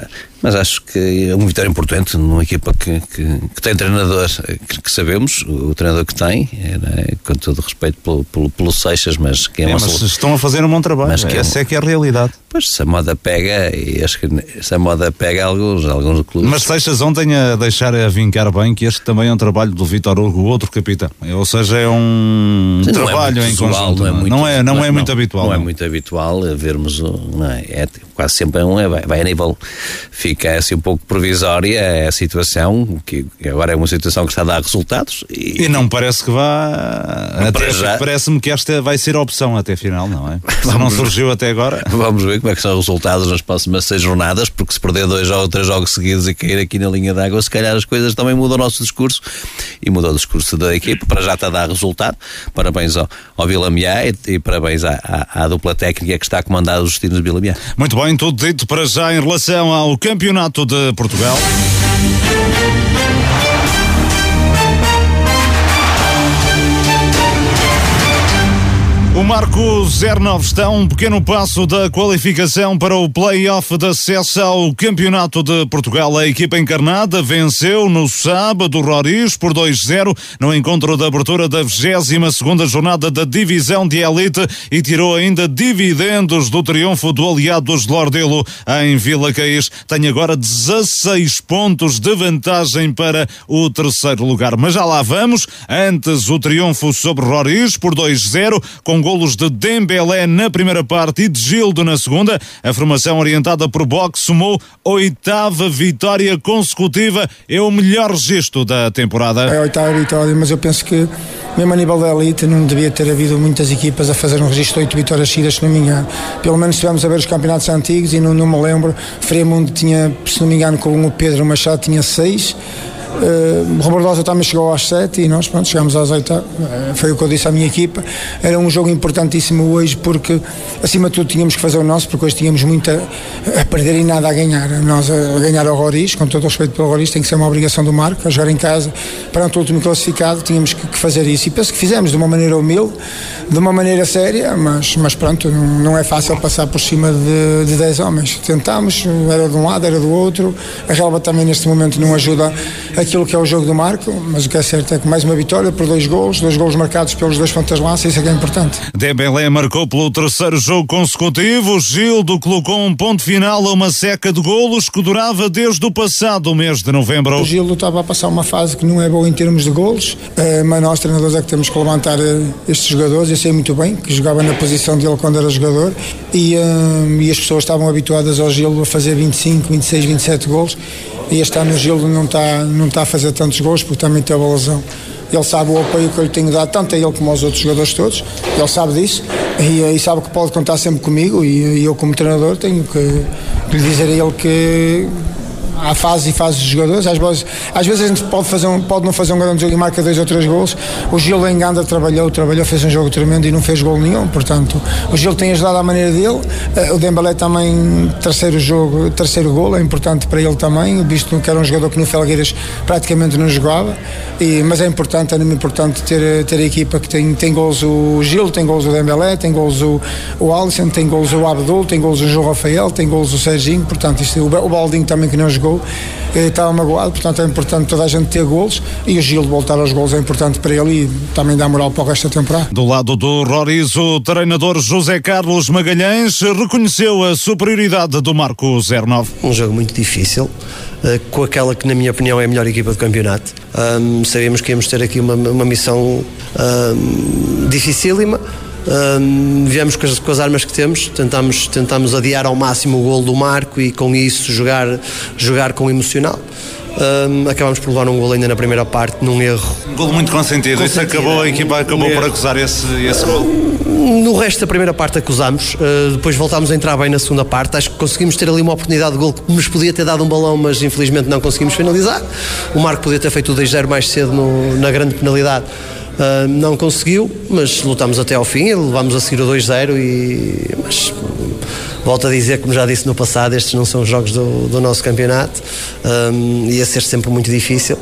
mas acho que é uma vitória importante numa equipa que, que, que tem treinador que, que, sabemos, o treinador que tem, é, com todo respeito pelo, pelo, pelo Seixas, mas que é, é mas estão a fazer um bom trabalho, mas que essa é, é que é a realidade. Pois, se a moda pega, e acho que se a moda pega alguns, alguns clubes. Mas Seixas ontem a deixar a vincar bem que este também é um trabalho do Vitor Hugo, o outro capitão. Ou seja, é um Sim, trabalho é em conjunto. Não é, muito, não é, não, não é muito habitual. Não, é muito habitual vermos, não é, é quase sempre um, é, vai a nível, fica assim um pouco provisória a situação, que agora é uma situação que está a dar resultados. E, e não parece que vá. Parece-me que esta vai ser a opção até final, não é? Se não surgiu até agora. Vamos ver como é que são os resultados nas próximas seis jornadas, porque se perder dois ou três jogos seguidos e cair aqui na linha d'água, se calhar as coisas também mudam o nosso discurso e mudou o discurso da equipe. Para já está a dar resultado. Parabéns ao, ao Vila Miá e, e, parabéns à, à, à, dupla técnica que está a comandar os destinos de Vila Miá. Muito bem, tudo dito para já em relação ao Campeonato de Portugal. O Marco 09 está um pequeno passo da qualificação para o play-off de acesso ao Campeonato de Portugal. A equipa encarnada venceu no sábado Roriz por 2-0 no encontro de abertura da 22 jornada da Divisão de Elite e tirou ainda dividendos do triunfo do Aliados de Lordelo em Vila Caís. Tem agora 16 pontos de vantagem para o terceiro lugar. Mas já lá vamos. Antes o triunfo sobre Roriz por 2-0 com golos de Dembélé na primeira parte e de Gildo na segunda. A formação orientada por Box somou oitava vitória consecutiva. É o melhor registro da temporada. É a oitava vitória, mas eu penso que mesmo a nível da elite não devia ter havido muitas equipas a fazer um registro de oito vitórias seguidas, se não me engano. Pelo menos estivemos a ver os campeonatos antigos e não, não me lembro. Fremundo tinha, se não me engano, com o Pedro Machado tinha seis. Uh, Robordosa também chegou às 7 e nós pronto, chegamos às 8. Uh, foi o que eu disse à minha equipa. Era um jogo importantíssimo hoje porque, acima de tudo, tínhamos que fazer o nosso, porque hoje tínhamos muito a, a perder e nada a ganhar. Nós a, a ganhar ao Roriz, com todo o respeito pelo Roriz, tem que ser uma obrigação do Marco, a jogar em casa. Perante o último classificado, tínhamos que, que, fazer isso. E penso que fizemos de uma maneira humilde, de uma maneira séria, mas, mas pronto, não, não é fácil passar por cima de, de 10 homens. Tentámos, era de um lado, era do outro. A relva também neste momento não ajuda aquilo que é o jogo do Marco, mas o que é certo é que mais uma vitória por dois gols, dois gols marcados pelos dois pontas de lança, isso é que é importante. Dembélé marcou pelo terceiro jogo consecutivo, Gildo colocou um ponto final a uma seca de golos que durava desde o passado mês de novembro. O Gildo estava a passar uma fase que não é boa em termos de golos, eh, mas nós treinadores é que temos que levantar eh, estes jogadores, eu sei muito bem que jogava na posição dele quando era jogador e, eh, e as pessoas estavam habituadas ao Gildo a fazer 25, 26, 27 golos e este ano o Gildo não está, não está a fazer tantos gols porque também teve a lesão. Ele sabe o apoio que eu lhe tenho dado, tanto a ele como aos outros jogadores todos. Ele sabe disso e, e sabe que pode contar sempre comigo. E, e eu, como treinador, tenho que, que lhe dizer a ele que há fases e fases de jogadores. Às vezes, às vezes a gente pode, fazer um, pode não fazer um grande jogo e marca dois ou três gols. O Gil em Ganda trabalhou, trabalhou, fez um jogo tremendo e não fez gol nenhum. Portanto, o Gil tem ajudado à maneira dele. Eh, o Dembélé também, terceiro jogo, terceiro gol, é importante para ele também, visto que era um jogador que no Felgueiras praticamente não jogava. E, mas é importante, é importante ter, ter a equipa que tem, tem gols o Gil, tem gols o Dembélé, tem gols o, o Alisson, tem gols o Abdul, tem gols o João Rafael, tem gols o Serginho. Portanto, isto, o, o Baldinho também que não jogou estava magoado, portanto é importante toda a gente ter golos e o Gil voltar aos golos é importante para ele e também dá moral para o resto da temporada. Do lado do Roriz, o treinador José Carlos Magalhães reconheceu a superioridade do Marco 09. Um jogo muito difícil, eh, com aquela que na minha opinião é a melhor equipa do campeonato. Um, sabíamos que íamos ter aqui uma, uma missão um, dificílima, um, viemos com as, com as, armas que temos, tentamos, tentamos adiar ao máximo o gol do Marco e com isso jogar, jogar com emocional. Um, acabamos por levar um gol ainda na primeira parte, num erro. Um gol muito consentido, consentido. isso acabou, a equipa acabou um por acusar esse, esse gol. No resto da primeira parte acusámos, uh, depois voltámos a entrar bem na segunda parte. Acho que conseguimos ter ali uma oportunidade de gol que nos podia ter dado um balão, mas infelizmente não conseguimos finalizar. O Marco podia ter feito o 2-0 mais cedo no, na grande penalidade. Uh, não conseguiu, mas lutámos até ao fim, levámos a seguir o 2-0 e mas volto a dizer, como já disse no passado, estes não são jogos do, do nosso campeonato, um, ia ser sempre muito difícil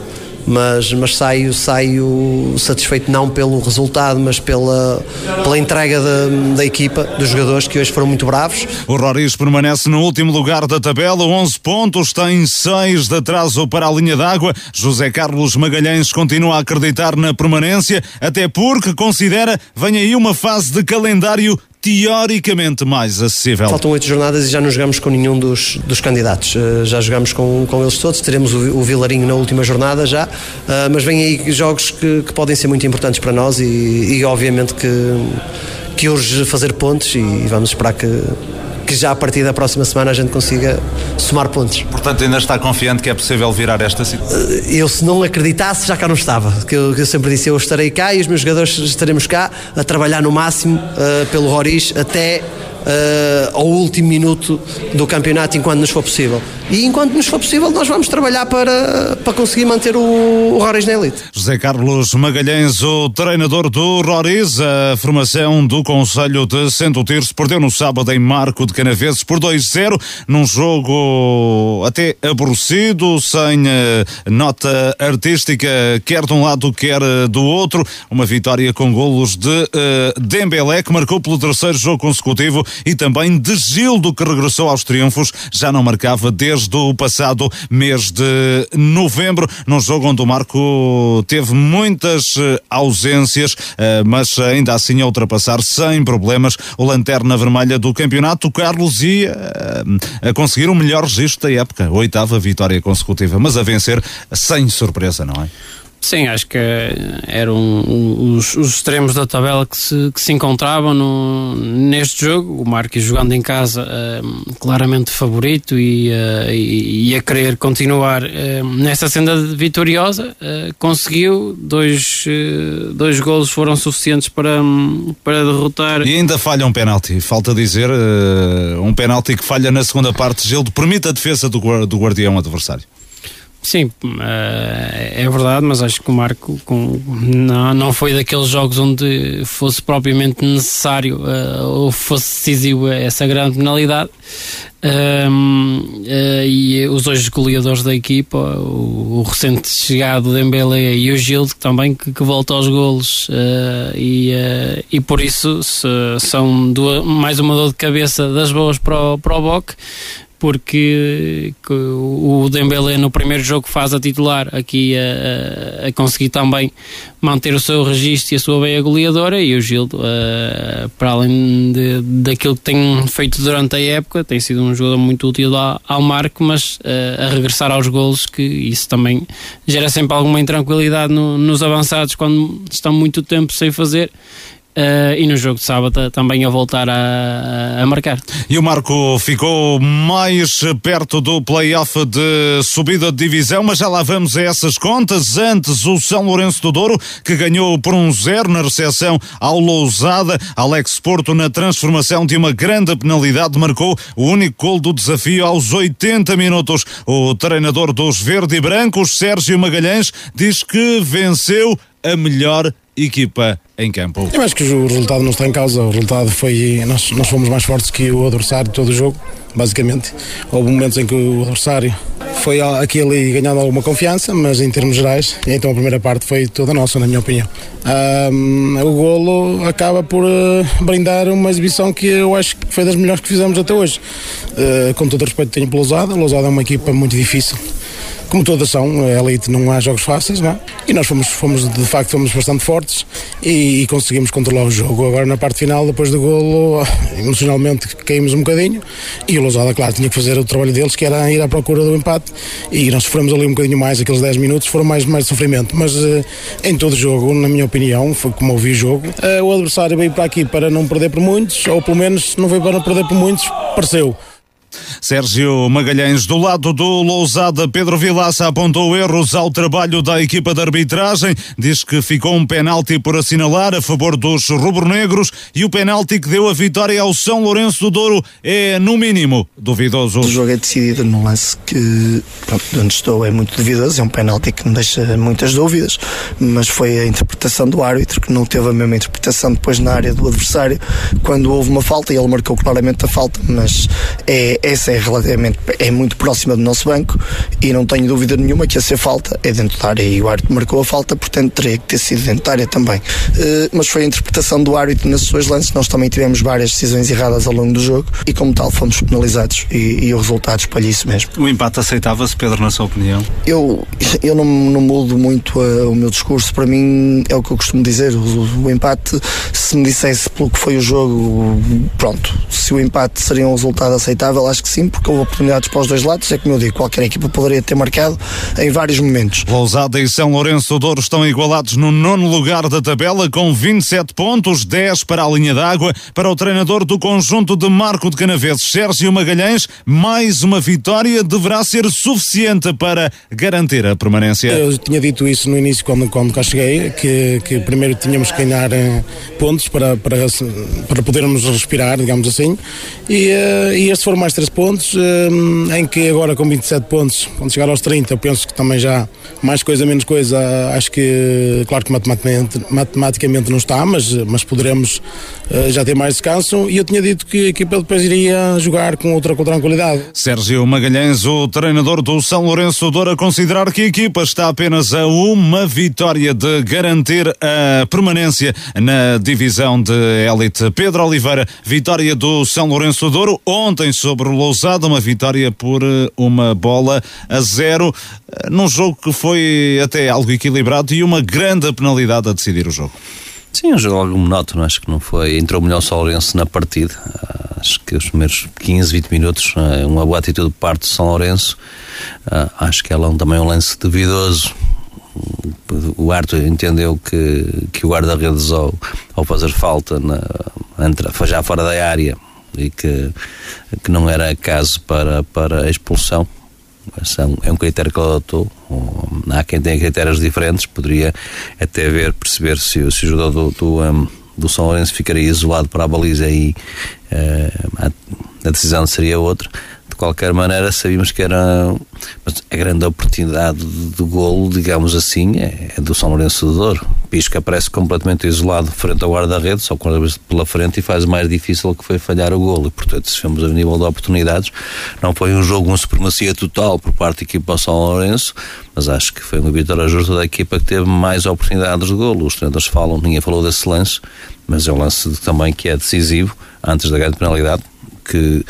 mas, mas saio, saio satisfeito não pelo resultado, mas pela, pela entrega da, da equipa, dos jogadores que hoje foram muito bravos. O Roriz permanece no último lugar da tabela, 11 pontos, tem 6 de atraso para a linha d'água. José Carlos Magalhães continua a acreditar na permanência, até porque considera vem aí uma fase de calendário teoricamente mais acessível. Faltam oito jornadas e já não jogamos com nenhum dos, dos candidatos. Uh, já jogamos com, com eles todos. Teremos o, o Vilarinho na última jornada já, uh, mas vêm aí jogos que, que, podem ser muito importantes para nós e, e obviamente que, que urge fazer pontos e vamos esperar que que já a partir da próxima semana a gente consiga somar pontos. Portanto, ainda está confiante que é possível virar esta situação? Eh, eu, se não acreditasse, já cá não estava. Que eu, que eu sempre disse, eu estarei cá e os meus jogadores estaremos cá a trabalhar no máximo uh, pelo Roriz até ao último minuto do campeonato, enquanto nos for possível. E enquanto nos for possível, nós vamos trabalhar para, para conseguir manter o, o Roriz na elite. José Carlos Magalhães, o treinador do Roriz, a formação do Conselho de Santo Tirso perdeu no sábado em Marco de Canaveses por 2-0, num jogo até aborrecido, sem uh, nota artística, quer de um lado, quer uh, do outro. Uma vitória com golos de uh, que marcou pelo terceiro jogo consecutivo e também de Gildo, que regressou aos triunfos, já não marcava desde o passado mês de novembro, num jogo onde o Marco teve muitas eh, ausências, eh, mas ainda assim a ultrapassar sem problemas o lanterna vermelha do campeonato. Carlos ia eh, a conseguir o melhor registro da época, oitava vitória consecutiva, mas a vencer sem surpresa, não é? Sim, acho que eram os, os extremos da tabela que se, que se encontravam no, neste jogo. O Marques jogando em casa, uh, claramente favorito e, uh, e, e, a querer continuar uh, nessa senda vitoriosa, conseguiu. Dois, dois golos foram suficientes para, para derrotar. E ainda falha um penalti, falta dizer, um penalti que falha na segunda parte. Gildo permite a defesa do, do guardião adversário. Sim, eh, é verdade, mas acho que o Marco com, não, não foi daqueles jogos onde fosse propriamente necessário uh, ou fosse decisivo essa grande penalidade. Um, uh, e os dois goleadores da equipa, o, o recente chegado Dembélé e o Gildo também que, que volta aos golos uh, e, e por isso se, são duas, mais uma dor de cabeça das boas para o, para o Boc porque o Dembélé no primeiro jogo faz a titular aqui a, a conseguir também manter o seu registro e a sua veia goleadora e o Gildo uh, para além de, daquilo que tem feito durante a época tem sido um jogador muito útil ao, ao Marco mas uh, a regressar aos golos que isso também gera sempre alguma intranquilidade no, nos avançados quando estão muito tempo sem fazer Uh, e no jogo de sábado também a voltar a, a, marcar. E o Marco ficou mais perto do play-off de subida de divisão, mas já lá vamos a essas contas. Antes, o São Lourenço do Douro, que ganhou por um zero na recepção ao Lousada. Alex Porto, na transformação de uma grande penalidade, marcou o único gol do desafio aos 80 minutos. O treinador dos verde e brancos, Sérgio Magalhães, diz que venceu a melhor equipa em campo. Eu acho que o resultado não está em causa. O resultado foi. Nós, nós fomos mais fortes que o adversário todo o jogo, basicamente. Houve momentos em que o adversário foi aquele ganhando alguma confiança, mas em termos gerais, então a primeira parte foi toda nossa, na minha opinião. Um, o golo acaba por uh, brindar uma exibição que eu acho que foi das melhores que fizemos até hoje. Uh, com todo respeito tenho pelo Lousada, a Lousada é uma equipa muito difícil como todas são, a Elite não há jogos fáceis, não é? E nós fomos, fomos de facto, fomos bastante fortes e, e, conseguimos controlar o jogo. Agora, na parte final, depois do golo, emocionalmente caímos um bocadinho e o Lousada, claro, tinha que fazer o trabalho deles, que era ir à procura do empate e nós sofremos ali um bocadinho mais, aqueles 10 minutos foram mais, mais sofrimento, mas uh, em todo o jogo, na minha opinião, foi como ouvi o jogo, uh, o adversário veio para aqui para não perder por muitos, ou pelo menos não veio para não perder por muitos, pareceu. Sérgio Magalhães, do lado do Lousada, Pedro Vilaça apontou erros ao trabalho da equipa de arbitragem, diz que ficou um penalti por assinalar a favor dos rubro-negros e o penalti que deu a vitória ao São Lourenço do Douro é, no mínimo, duvidoso. O jogo é decidido num lance que, pronto, onde estou, é muito duvidoso, é um penalti que me deixa muitas dúvidas, mas foi a interpretação do árbitro que não teve a mesma interpretação depois na área do adversário, quando houve uma falta e ele marcou claramente a falta, mas é essa é relativamente é muito próxima do nosso banco e não tenho dúvida nenhuma que a ser falta é dentro da área e o árbitro marcou a falta, portanto teria que ter sido dentro da área também. Uh, mas foi a interpretação do árbitro nas suas lances, nós também tivemos várias decisões erradas ao longo do jogo e como tal fomos penalizados e, e o resultado espalha isso mesmo. O empate aceitava-se, Pedro, na sua opinião? Eu, eu não, não mudo muito uh, o meu discurso, para mim é o que eu costumo dizer, o, o empate, se me dissesse pelo que foi o jogo, pronto, se o empate seria um resultado aceitável, acho que sim, porque houve oportunidades para os dois lados. É como eu digo, qualquer equipa poderia ter marcado em vários momentos. Lousada e São Lourenço do Douro estão igualados no nono lugar da tabela, com 27 pontos, 10 para a linha d'água. Para o treinador do conjunto de Marco de Canaveses, Sérgio Magalhães, mais uma vitória deverá ser suficiente para garantir a permanência. Eu tinha dito isso no início, quando, quando cá cheguei, que, que primeiro tínhamos que ganhar eh, pontos para, para, para podermos respirar, digamos assim, e, uh, e estes foram mais três pontos, uh, em que agora com 27 pontos, quando chegar aos 30, eu penso que também já mais coisa, menos coisa, acho que, claro que matematicamente, matematicamente não está, mas, mas poderemos uh, já ter mais descanso. E eu tinha dito que a equipa depois iria jogar com outra com tranquilidade. Sérgio Magalhães, o treinador do São Lourenço Douro, a considerar que a equipa está apenas a uma vitória de garantir a permanência na divisão de élite. Pedro Oliveira, vitória do São Lourenço Douro, ontem sobre Lousada, uma vitória por eh, uma bola a zero, eh, num jogo que foi até algo equilibrado e uma grande penalidade a decidir o jogo. Sim, um jogo monótono, acho que não foi. Entrou melhor o São Lourenço na partida. Acho que os primeiros 15, 20 minutos, eh, uma boa atitude de parte do São Lourenço. Acho que é também um lance duvidoso o Arthur entendeu que, que o guarda-redes ao, ao fazer falta na, entra, já fora da área e que, que não era caso para, para a expulsão. É um critério que ele adotou. Há quem tenha critérios diferentes poderia até ver, perceber se, se o jogador do, do, um, do São Lourenço ficaria isolado para a baliza e uh, a, a decisão seria outra qualquer maneira sabíamos que era a grande oportunidade do golo, digamos assim, é, é do São Lourenço do Douro. Pisco aparece completamente isolado frente ao guarda-redes, só pela frente e faz mais difícil que foi falhar o golo. E, portanto, se fomos a nível de oportunidades, não foi um jogo, uma supremacia total por parte da equipa do São Lourenço, mas acho que foi uma vitória justa da equipa que teve mais oportunidades de golo. Os treinadores falam, ninguém falou desse lance, mas é um lance também que é decisivo, antes da grande penalidade, que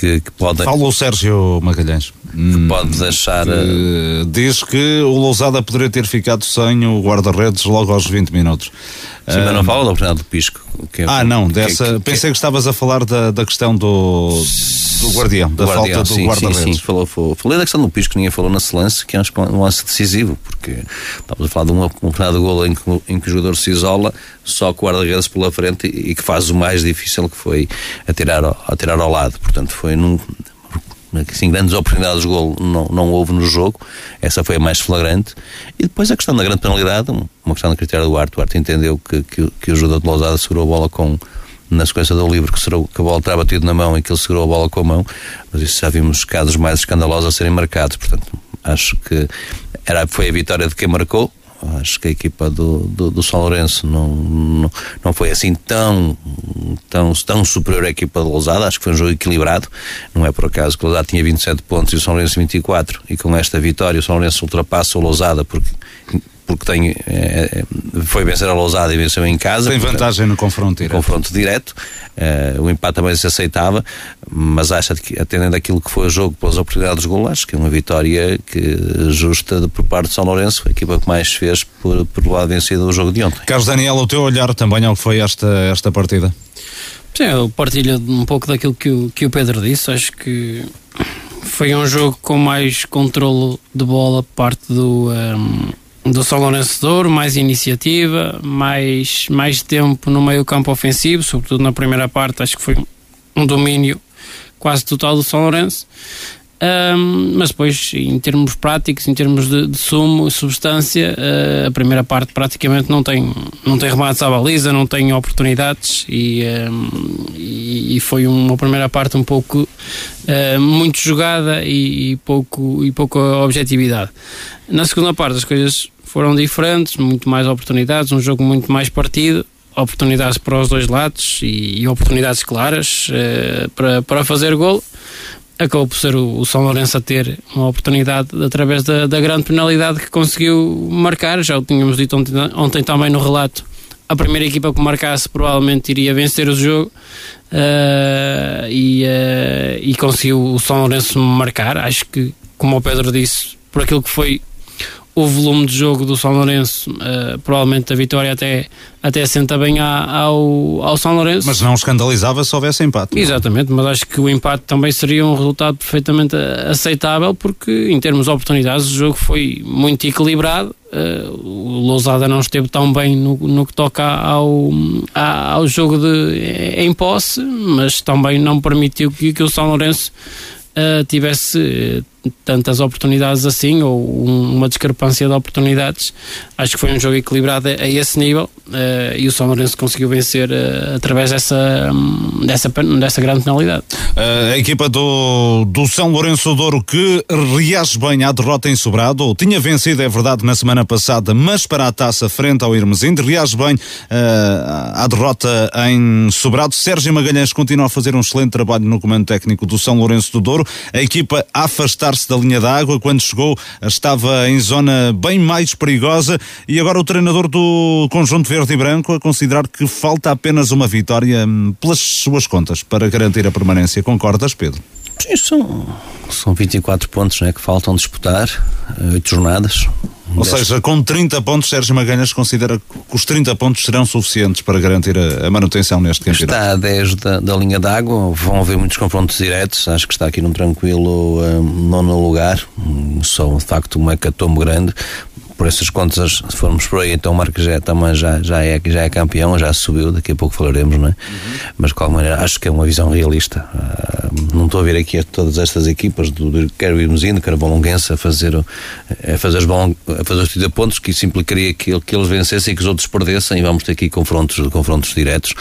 que, que pode. Fala o Sérgio Magalhães. Que pode deixar. Eh, diz que o Lousada poderia ter ficado sem o guarda-redes logo aos 20 minutos. Sim, mas não fala da oportunidade do Pisco. É ah, não, dessa. Que, que, pensei que estavas a falar da, da questão do, do guardião, da guardião, falta do guarda-redes. Sim, sim, falou, falou, falei da questão do Pisco, ninguém falou nesse lance, que é um lance decisivo, porque estamos a falar de uma oportunidade de golo em que, em que o jogador se isola, só com o guarda-redes pela frente e, e que faz o mais difícil que foi atirar, atirar ao lado. Portanto, foi num, assim, grandes oportunidades de gol não, não houve no jogo, essa foi a mais flagrante. E depois a questão da grande penalidade, uma questão de critério do Arte. O Arte entendeu que, que, que o jogador de Lousada segurou a bola com, na sequência do livro, que, serou, que a bola terá batido na mão e que ele segurou a bola com a mão, mas isso já vimos casos mais escandalosos a serem marcados. Portanto, acho que era, foi a vitória de quem marcou, Acho que a equipa do, do, do São Lourenço não, não, não, foi assim tão, tão, tão superior à equipa de Lousada. Acho que foi um jogo equilibrado. Não é por acaso que o Lousada tinha 27 pontos e o São Lourenço 24. E com esta vitória o São Lourenço ultrapassa o Lousada porque porque tem, é, foi vencer a Lousada e venceu em casa. Tem portanto, vantagem no confronto direto. Confronto direto. Uh, o empate também se aceitava, mas acha que, atendendo aquilo que foi o jogo pelas oportunidades de gol, acho que é uma vitória que, justa de, por parte de São Lourenço, a equipa que mais fez por, por lado vencido o jogo de ontem. Carlos Daniel, o teu olhar também ao que foi esta, esta partida? Sim, eu partilho um pouco daquilo que o, que o Pedro disse. Acho que foi um jogo com mais controle de bola parte do, um, do São Lourenço de Ouro, mais iniciativa, mais, mais tempo no meio campo ofensivo, sobretudo na primeira parte, acho que foi um domínio quase total do São Lourenço. Um, mas depois, em termos práticos, em termos de, de sumo, substância, uh, a primeira parte praticamente não tem, não tem remates à baliza, não tem oportunidades e, um, e, e, foi uma primeira parte um pouco uh, muito jogada e, e, pouco, e pouca objetividade. Na segunda parte as coisas foram diferentes, muito mais oportunidades, um jogo muito mais partido, oportunidades para os dois lados e, e oportunidades claras uh, para, para fazer gol. Acabou por ser o, o, São Lourenço a ter uma oportunidade através da, da, grande penalidade que conseguiu marcar. Já o tínhamos dito ontem, ontem também no relato. A primeira equipa que marcasse provavelmente iria vencer o jogo uh, e, uh, e conseguiu o São Lourenço marcar. Acho que, como o Pedro disse, por aquilo que foi o volume de jogo do São Lourenço, uh, provavelmente a vitória até, até senta bem ao, ao São Lourenço. Mas não escandalizava se houvesse empate. Não? Exatamente, mas acho que o empate também seria um resultado perfeitamente aceitável, porque em termos de oportunidades o jogo foi muito equilibrado. Uh, o Lousada não esteve tão bem no, no que toca ao, ao jogo de, em posse, mas também não permitiu que, que o São Lourenço uh, tivesse tantas oportunidades assim, ou um, uma discrepância de oportunidades. Acho que foi um jogo equilibrado a, a esse nível uh, e o São Lourenço conseguiu vencer uh, através dessa, um, dessa, dessa grande penalidade. Uh, a equipa do, do São Lourenço Douro que reage bem à derrota em Sobrado, tinha vencido, é verdade, na semana passada, mas para a taça frente ao Irmesinde, reage bem à derrota em Sobrado. Sérgio Magalhães continua a fazer um excelente trabalho no comando técnico do São Lourenço do Douro. A equipa afastada afastar-se da linha d'água. Quando chegou, estava em zona bem mais perigosa. E agora o treinador do conjunto verde e branco a considerar que falta apenas uma vitória hum, pelas suas contas para garantir a permanência. Concordas, Pedro? Sim, são, são 24 pontos né, que faltam disputar, 8 jornadas. Ou seja, com 30 pontos, Sérgio Magalhães considera que os 30 pontos serão suficientes para garantir a, a manutenção neste campeonato. Está a 10 da, da linha d'água, vão haver muitos confrontos diretos, acho que está aqui num tranquilo um, nono lugar, só de facto uma hecatombe grande, por essas contas, se formos por aí, então o Marco já, também já, já, é, já é campeão, já subiu, daqui a pouco falaremos, não é? Uhum. Mas de qualquer maneira, acho que é uma visão realista. Uh, não estou a ver aqui todas estas equipas, do, do quer o Imusino, quer o Bolonguense, a fazer, a fazer, os, balong, a fazer os 30 pontos, que isso implicaria que, que eles vencessem e que os outros perdessem, e vamos ter aqui confrontos, confrontos diretos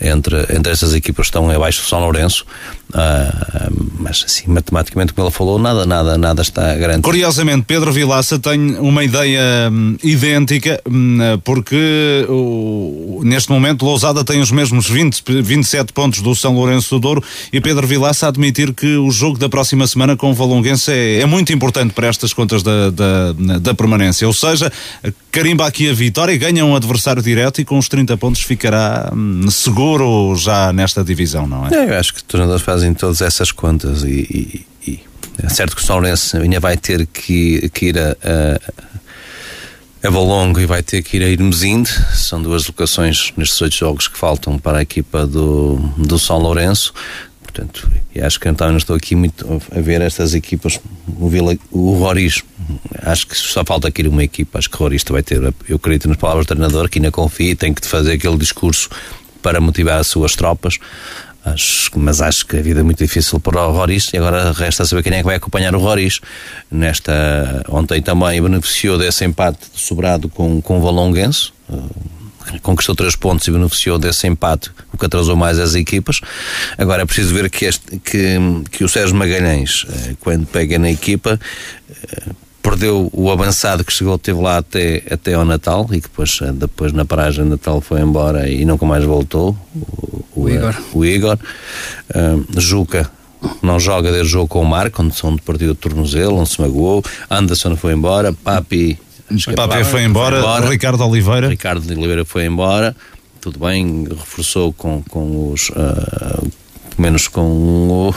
entre, entre essas equipas que estão abaixo do São Lourenço. Uh, mas assim, matematicamente, como ele falou, nada, nada, nada está garantido. Curiosamente, Pedro Vilaça tem uma ideia hum, idêntica, hum, porque o, neste momento Lousada tem os mesmos 20, 27 pontos do São Lourenço do Douro e Pedro Vilaça a admitir que o jogo da próxima semana com o Valonguense é, é muito importante para estas contas da, da, da permanência. Ou seja, carimba aqui a vitória, ganha um adversário direto e com os 30 pontos ficará hum, seguro já nesta divisão, não é? é eu acho que os treinadores fazem todas essas contas e, e, e é certo que o São Lourenço ainda vai ter que, que ir a, a, a Valongo e vai ter que ir a Irmesinde. São duas locações nestes oito jogos que faltam para a equipa do, do São Lourenço. Portanto, acho que então não estou aqui muito a ver estas equipas. O, Vila, o Roriz, acho que só falta aqui uma equipa. Acho que o Roriz vai ter, eu acredito nas palavras do treinador, que ainda confia e tem que fazer aquele discurso para motivar as suas tropas. Acho, mas acho que a vida é muito difícil para o Roriz e agora resta saber quem é que vai acompanhar o Roriz. Nesta, ontem também beneficiou desse empate sobrado com, com o Valonguense. Uh, conquistou três pontos e beneficiou desse empate, o que atrasou mais as equipas. Agora é preciso ver que, este, que, que o Sérgio Magalhães, uh, quando pega na equipa, uh, perdeu o avançado que chegou, teve lá até, até ao Natal e que depois, depois na paragem de Natal foi embora e nunca mais voltou. O, o Igor. O Igor. Uh, Juca não joga desde o jogo com o Marco, onde, onde partiu o tornozelo, onde se magoou. Anderson foi embora. Papi. Papi, Papi foi, embora. foi embora. Ricardo Oliveira. Ricardo Oliveira foi embora. Tudo bem, reforçou com, com os. Uh, menos com o.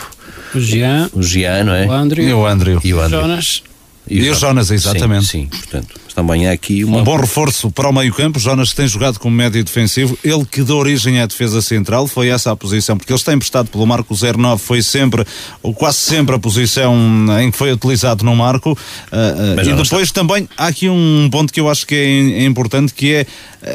O Jean. O Jean, não é? O Andrew. E o Andrew. E o Andrew. Jonas. E, e o Jonas, exatamente. Sim, sim, portanto, também é aqui uma... Um bom reforço para o meio campo, Jonas tem jogado como médio defensivo, ele que dá origem à defesa central, foi essa a posição, porque ele está emprestado pelo Marco. 09, foi sempre, ou quase sempre a posição em que foi utilizado no Marco, uh, e depois está... também há aqui um ponto que eu acho que é, é importante, que é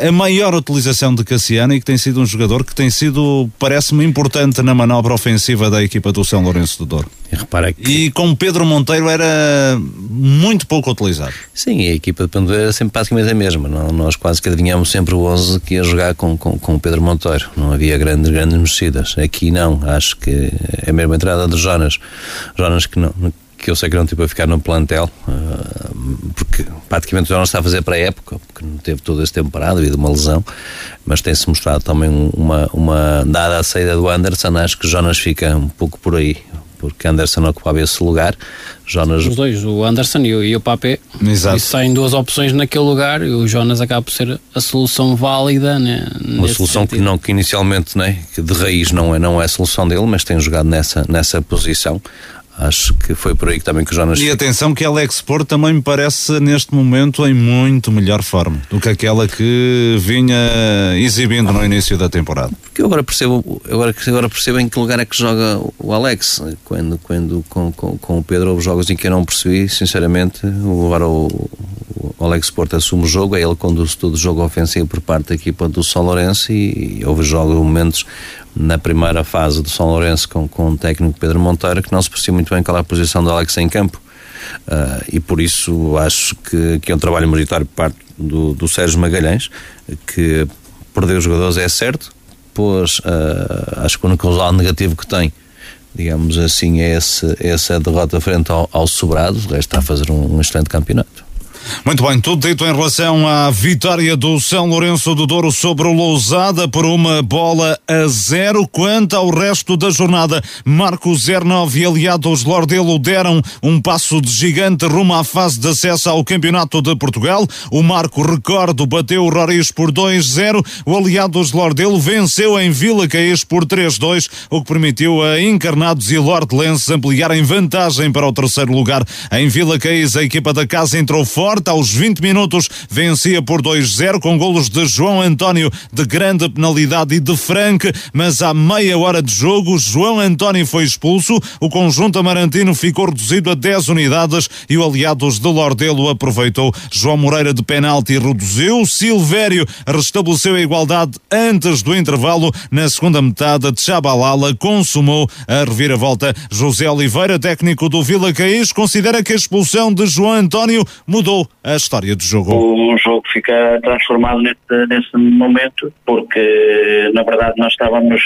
a maior utilização de Cassiano e que tem sido um jogador que tem sido, parece-me, importante na manobra ofensiva da equipa do São Lourenço do Douro. E, repara que... e com Pedro Monteiro era muito pouco utilizado. Sim, a equipa de Pendoeira era sempre praticamente a mesma. Não, nós quase que adivinhámos sempre o 11 que ia jogar com, com, com o Pedro Monteiro. Não havia grandes, grandes mexidas. Aqui não, acho que é a mesma entrada de Jonas. Jonas que não que eu sei que não tipo a ficar no plantel, uh, porque praticamente já não está a fazer para a época, porque não teve todo esse tempo parado devido a uma lesão, mas tem-se mostrado também uma, uma. Dada a saída do Anderson, acho que Jonas fica um pouco por aí porque Anderson ocupava esse lugar. Jonas... Os dois, o Anderson e o, e o Papé. Exato. E saem duas opções naquele lugar e o Jonas acaba por ser a solução válida. Né, Uma solução que, não, que inicialmente né, que de raiz não é, não é a solução dele, mas tem jogado nessa, nessa posição. Acho que foi por aí que também que o Jonas. E atenção que a Alex Porto também me parece neste momento em muito melhor forma do que aquela que vinha exibindo no início da temporada. Porque eu agora percebo, agora, agora percebo em que lugar é que joga o Alex. Quando, quando com, com, com o Pedro houve jogos em que eu não percebi, sinceramente. Agora o, o Alex Porto assume o jogo, é ele que conduz todo o jogo ofensivo por parte da equipa do São Lourenço e, e houve jogos, momentos na primeira fase do São Lourenço com, com o técnico Pedro Monteiro que não se percebia muito bem qual é a posição do Alex em campo. Uh, e por isso acho que, que é um trabalho meritório por parte do, do Sérgio Magalhães, que perder os jogadores é certo, pois uh, acho que o único resultado negativo que tem, digamos assim, é esse, essa derrota frente ao, ao Sobrado, o resto está a fazer um, um excelente campeonato. Muito bem, tudo dito em relação à vitória do São Lourenço do Douro sobre o Lousada por uma bola a zero. Quanto ao resto da jornada, Marco 09 e aliados Lordelo deram um passo de gigante rumo à fase de acesso ao Campeonato de Portugal. O Marco, recordo, bateu o Roriz por 2-0. O aliados Lordelo venceu em Vila Caís por 3-2, o que permitiu a Encarnados e Lordelenses ampliarem vantagem para o terceiro lugar. Em Vila Caís, a equipa da casa entrou forte Parte, aos 20 minutos, vencia por 2-0 com golos de João António de grande penalidade e de Frank, mas à meia hora de jogo, João António foi expulso, o conjunto amarantino ficou reduzido a 10 unidades e o Aliados de Lordelo aproveitou. João Moreira de penalti reduziu, Silvério restabeleceu a igualdade antes do intervalo. Na segunda metade, Tchabalala consumou a reviravolta. José Oliveira, técnico do Vila Caís, considera que a expulsão de João António mudou a história do jogo. O jogo fica transformado nesse, nesse momento, porque na verdade nós estávamos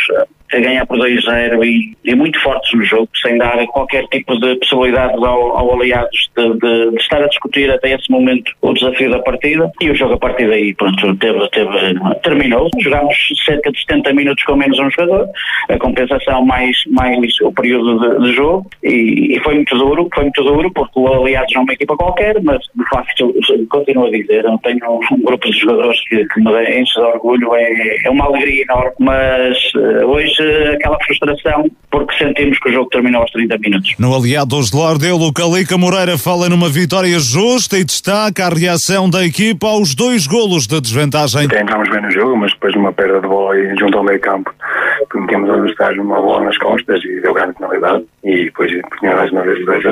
a ganhar por 2-0 e, e, muito fortes no jogo, sem dar qualquer tipo de possibilidade ao, ao aliados de, de, de, estar a discutir até esse momento o desafio da partida. E o jogo a partir daí pronto, teve, teve, terminou. Jogámos cerca de 70 minutos com menos um jogador, a compensação mais, mais o período de, de jogo. E, e, foi muito duro, foi muito duro porque o aliados não é uma equipa qualquer, mas de facto continuo a dizer, eu tenho um grupo de jogadores que, que me enche de orgulho, é, é uma alegria enorme, mas uh, hoje aquela frustração porque sentimos que o jogo terminou aos 30 minutos. No Aliados de Lordelo, Calica Moreira fala numa vitória justa e destaca a reação da equipa aos dois golos de desvantagem. Entramos bem no jogo, mas depois de uma perda de bola e junto ao meio campo, cometemos ao adversário uma bola nas costas e deu grande penalidade. E depois tinha mais uma vez 2 a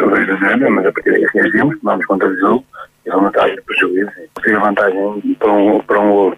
0, mas a partir daí reagimos, vamos contra o jogo e uma vantagem prejuízo. Tive a vantagem para um, para um gol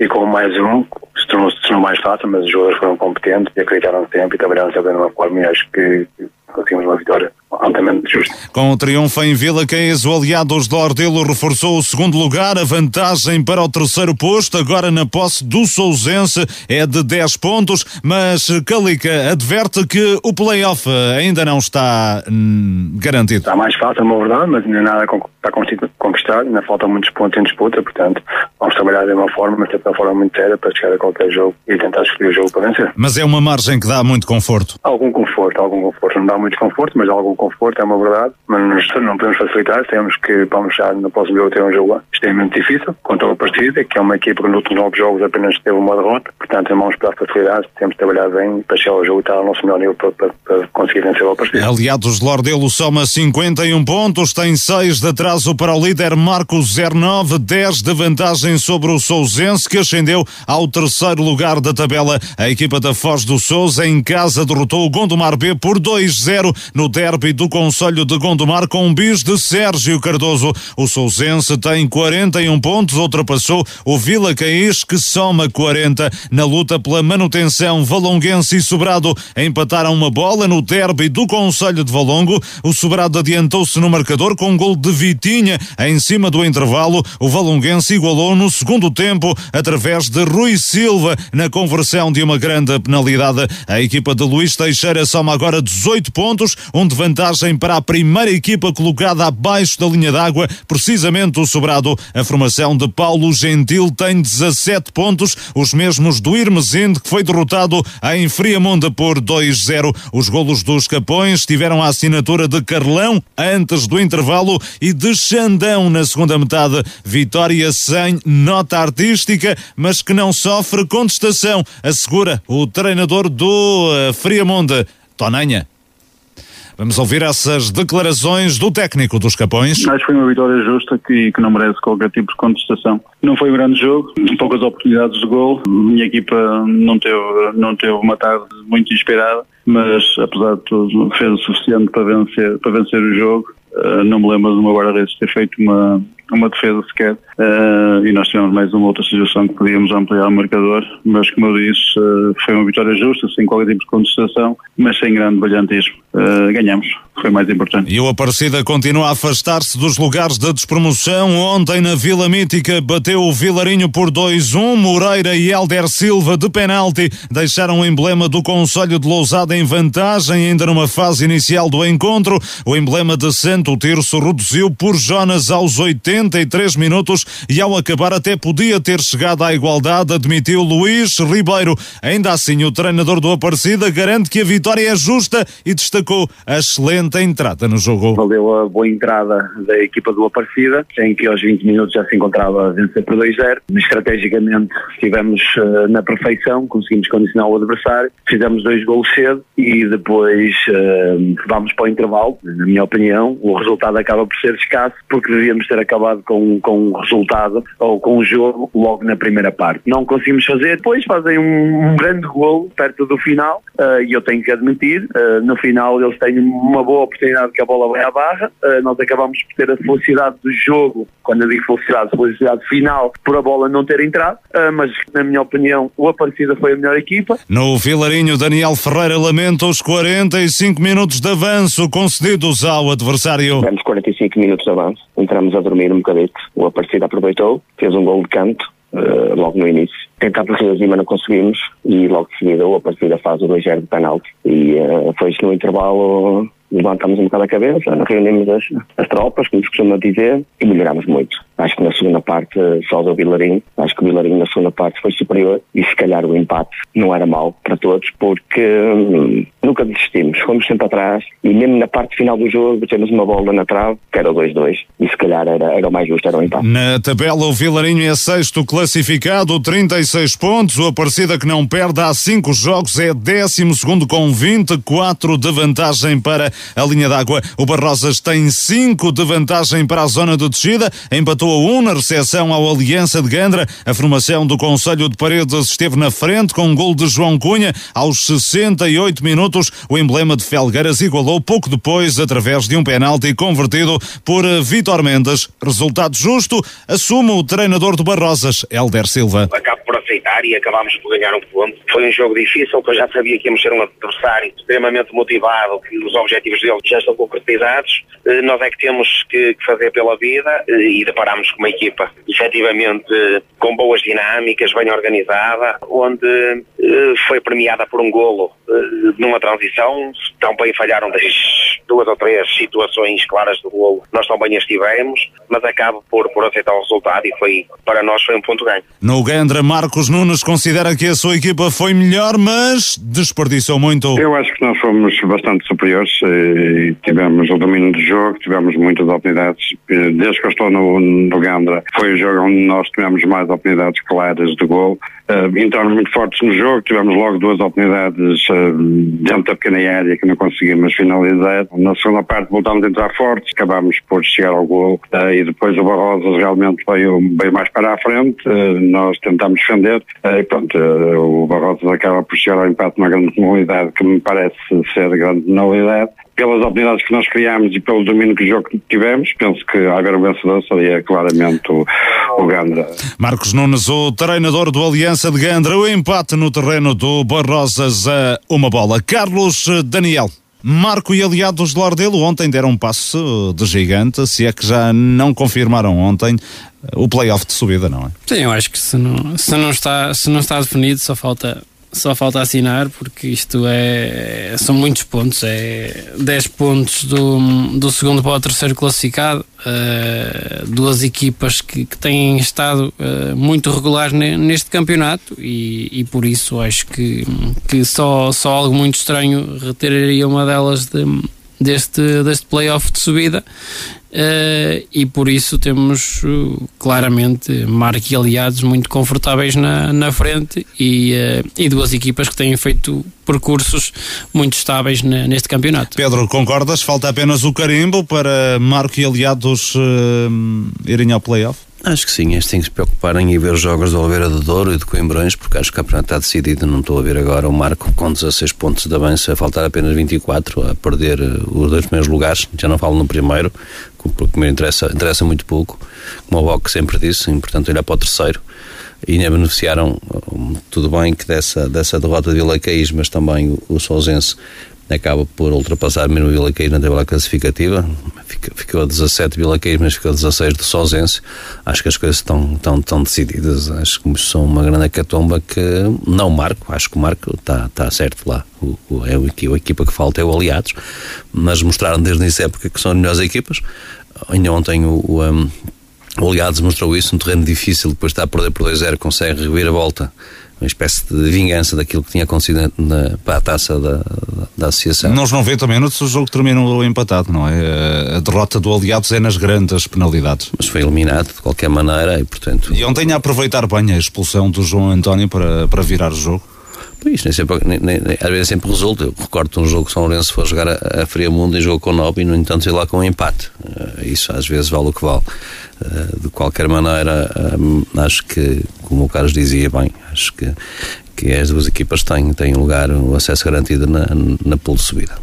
e com mais um, se tornou, se tornou mais fácil, mas os jogadores foram competentes e acreditaram no tempo e trabalharam sempre de uma forma e acho que conseguimos uma vitória altamente justa. Com o triunfo em Vila Caes, o Aliados de Ordelo reforçou o segundo lugar, a vantagem para o terceiro posto, agora na posse do Sousense é de 10 pontos, mas Calica adverte que o play-off ainda não está hum, garantido. Está mais fácil, na verdade, mas ainda nada está conquistado, ainda faltam muitos pontos em disputa, portanto vamos trabalhar de uma forma, mas uma forma muito séria para chegar a qualquer jogo e tentar escolher o jogo para vencer. Mas é uma margem que dá muito conforto? Algum conforto, algum conforto, não dá muito conforto, mas algum conforto, é uma verdade, mas não podemos facilitar, temos que, vamos já no próximo jogo ter um jogo extremamente difícil, contra o Partida, que é uma equipa que nos últimos nove jogos apenas teve uma derrota, portanto vamos para a facilidade, temos de trabalhar bem para chegar ao jogo e estar ao nosso melhor nível para, para, para conseguir vencer o Partida. Aliados de Lordelo soma 51 pontos, tem 6 de atraso para o líder Marcos 09, 10 de vantagem sobre o Sousense, que ascendeu ao terceiro lugar da tabela. A equipa da Foz do Sousa em casa derrotou o Gondomar B por 2-0 no derby do Conselho de Gondomar com um bis de Sérgio Cardoso. O Sousense tem 41 pontos, ultrapassou o Vila Caís, que soma 40 na luta pela manutenção. Valonguense e Sobrado empataram uma bola no derby do Conselho de Valongo. O Sobrado adiantou-se no marcador com um gol de Vitinha em cima do intervalo. O Valonguense igualou no segundo tempo através de Rui Silva na conversão de uma grande penalidade. A equipa de Luís Teixeira soma agora 18 pontos, um de vantagem para a primeira equipa colocada abaixo da linha d'água, precisamente o Sobrado. A formação de Paulo Gentil tem 17 pontos, os mesmos do Irmesinde, que foi derrotado em Friamonte por 2-0. Os golos dos Capões tiveram a assinatura de Carlão antes do intervalo e de Xandão na segunda metade. Vitória sem nota artística, mas que não sofre contestação, assegura o treinador do uh, Friamonte, Tonanha. Vamos ouvir essas declarações do técnico dos Capões. Acho que foi uma vitória justa que, que não merece qualquer tipo de contestação. Não foi um grande jogo, poucas oportunidades de gol. Minha equipa não teve, não teve uma tarde muito inspirada, mas apesar de tudo fez o suficiente para vencer, para vencer o jogo. Uh, não me lembro de uma guarda-redes ter feito uma, uma defesa sequer uh, e nós tivemos mais uma outra situação que podíamos ampliar o marcador, mas como eu disse, uh, foi uma vitória justa, sem qualquer tipo de contestação, mas sem grande brilhantismo. ganhamos, foi mais importante. E o Aparecida continua a afastar-se dos lugares de despromoção. Ontem na Vila Mítica bateu o Vilarinho por 2-1. Moreira e Helder Silva de penalti deixaram o emblema do Conselho de Lousada em vantagem, ainda numa fase inicial do encontro. O emblema de Santo Tirso reduziu por Jonas aos 83 minutos e ao acabar até podia ter chegado à igualdade, admitiu Luís Ribeiro. Ainda assim, o treinador do Aparecida garante que a vitória é justa e destacou a excelente entrada no jogo. Valeu a boa entrada da equipa do Aparecida, em que aos 20 minutos já se encontrava a vencer por 2-0. Estrategicamente estivemos uh, na perfeição, conseguimos condicionar o adversário, fizemos dois gols cedo e depois uh, vamos para o intervalo. Na minha opinião, o resultado acaba por ser escasso porque devíamos ter acabado habituado com, com o resultado ou com o jogo logo na primeira parte. Não conseguimos fazer, depois fazem um, um grande golo perto do final uh, e eu tenho que admitir, uh, no final eles têm uma boa oportunidade que a bola vai à barra, uh, nós acabamos por ter a felicidade do jogo, quando eu digo felicidade, felicidade final, por a bola não ter entrado, mas na minha opinião o Aparecida foi a melhor equipa. No Vilarinho, Daniel Ferreira lamenta os 45 minutos de avanço concedidos ao adversário. Tivemos 45 minutos de avanço, entramos a dormir um bocadito, o Aparecida aproveitou, fez um gol de canto, Uh, logo no início. Tentámos reagir, mas não conseguimos e logo de seguida a partida faz o 2-0 de penalti e uh, foi no intervalo levantámos um bocado a cabeça, reunimos as, as tropas, como se costuma dizer, e melhorámos muito. Acho que na segunda parte, só do Vilarinho, acho que o Vilarinho na segunda parte foi superior e se calhar o empate não era mau para todos, porque hum, nunca desistimos, fomos sempre atrás e mesmo na parte final do jogo temos uma bola na trave, que era o 2-2, e se calhar era, era o mais justo, era o empate. Na tabela, o Vilarinho é sexto classificado, 36 pontos, o Aparecida que não perde há 5 jogos é décimo segundo com 24 de vantagem para a linha d'água. O Barrosas tem 5 de vantagem para a zona de descida, empatou a 1 na recepção ao Aliança de Gandra. A formação do Conselho de Paredes esteve na frente com um gol de João Cunha aos 68 minutos. O emblema de Felgueiras igualou pouco depois através de um penalti convertido por Vitor Mendes. Resultado justo, assume o treinador do Barrosas, Helder Silva. Acabo por aceitar e acabámos por ganhar um ponto. Foi um jogo difícil, que eu já sabia que íamos ser um adversário extremamente motivado, que os objetivos dele já estão concretizados. Eh, nós é que temos que fazer pela vida eh, e deparamos com uma equipa efetivamente com boas dinâmicas, bem organizada, onde eh, foi premiada por um golo numa transição. Também falharam das duas ou três situações claras do golo. Nós também as tivemos, mas acabo por, por aceitar o resultado e foi, para nós foi um ponto ganho. No Gandra, Marcos Nunes considera que a sua equipa foi melhor, mas desperdiçou muito. Eu acho que nós fomos bastante superiores e tivemos o domínio do jogo, tivemos muitas oportunidades. Desde que eu estou no, no Gandra, foi o jogo onde nós tivemos mais oportunidades claras de gol. Uh, entramos muito fortes no jogo, tivemos logo duas oportunidades dentro da pequena área que não conseguimos finalizar. Na segunda parte voltámos a entrar fortes, acabámos por chegar ao gol e depois o Barrosas realmente veio, veio mais para a frente, nós tentámos defender e pronto, o Barrosas acaba por chegar ao empate numa grande penalidade que me parece ser grande penalidade pelas oportunidades que nós criámos e pelo domínio que o jogo tivemos, penso que haver um vencedor seria claramente o, o Gandra. Marcos Nunes, o treinador do Aliança de Gandra, o empate no terreno do Barrosas a uma bola. Carlos Daniel. Marco e aliados de Lordelo ontem deram um passo de gigante, se é que já não confirmaram ontem o playoff de subida, não é? Sim, eu acho que se não, se não, está, se não está definido, só falta só falta assinar porque isto é são muitos pontos é 10 pontos do, do segundo para o terceiro classificado uh, duas equipas que, que têm estado uh, muito regulares neste campeonato e, e por isso acho que, que só, só algo muito estranho retiraria uma delas de, deste, deste playoff de subida Uh, e por isso temos uh, claramente Marco e aliados muito confortáveis na, na frente e, uh, e duas equipas que têm feito percursos muito estáveis neste campeonato. Pedro, concordas? Falta apenas o carimbo para Marco e aliados irem ao playoff? Acho que sim, este tem que se preocupar em ver os jogos do Oliveira do Douro e de Coimbrões, porque acho que o campeonato está decidido. Não estou a ver agora o Marco com 16 pontos de avanço, a faltar apenas 24, a perder os dois primeiros lugares. Já não falo no primeiro, porque o primeiro interessa, interessa muito pouco, como o Boc sempre disse, importante olhar para o terceiro. E ainda beneficiaram, tudo bem que dessa, dessa derrota de Vila Caís, mas também o, o Sousense acaba por ultrapassar mesmo o Vila Caís na tabela classificativa. ficou a 17 Vila Caís, mas ficou a 16 do Sozense. Acho que as coisas estão, estão, estão decididas. Acho que são uma grande catomba que não marco. Acho que o Marco está, está certo lá. O, o, é o, a equipa que falta é o Aliados, mas mostraram desde essa época que são as melhores equipas. Ainda ontem o, o, um, o Aliados mostrou isso, um terreno difícil, depois está a perder por 2-0, consegue rever a volta uma espécie de vingança daquilo que tinha acontecido na, para a taça da, da associação. Nós não vemos também se o jogo terminou empatado, não é? A derrota do Aliados é nas grandes penalidades. Mas foi eliminado de qualquer maneira e, portanto. E ontem a aproveitar bem a expulsão do João António para, para virar o jogo? Pois, nem sempre, nem, nem, às vezes sempre resulta. Eu recordo um jogo que São Lourenço foi jogar a, a Fria Mundo e jogou com 9 e, no entanto, sei lá com um empate. Isso às vezes vale o que vale. Uh, de qualquer maneira, um, acho que, como o Carlos dizia bem, acho que, que as duas equipas têm, têm lugar, o acesso garantido na, na de subida.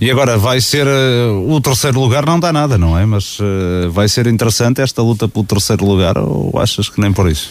E agora vai ser uh, o terceiro lugar, não dá nada, não é? Mas uh, vai ser interessante esta luta pelo terceiro lugar ou achas que nem por isso?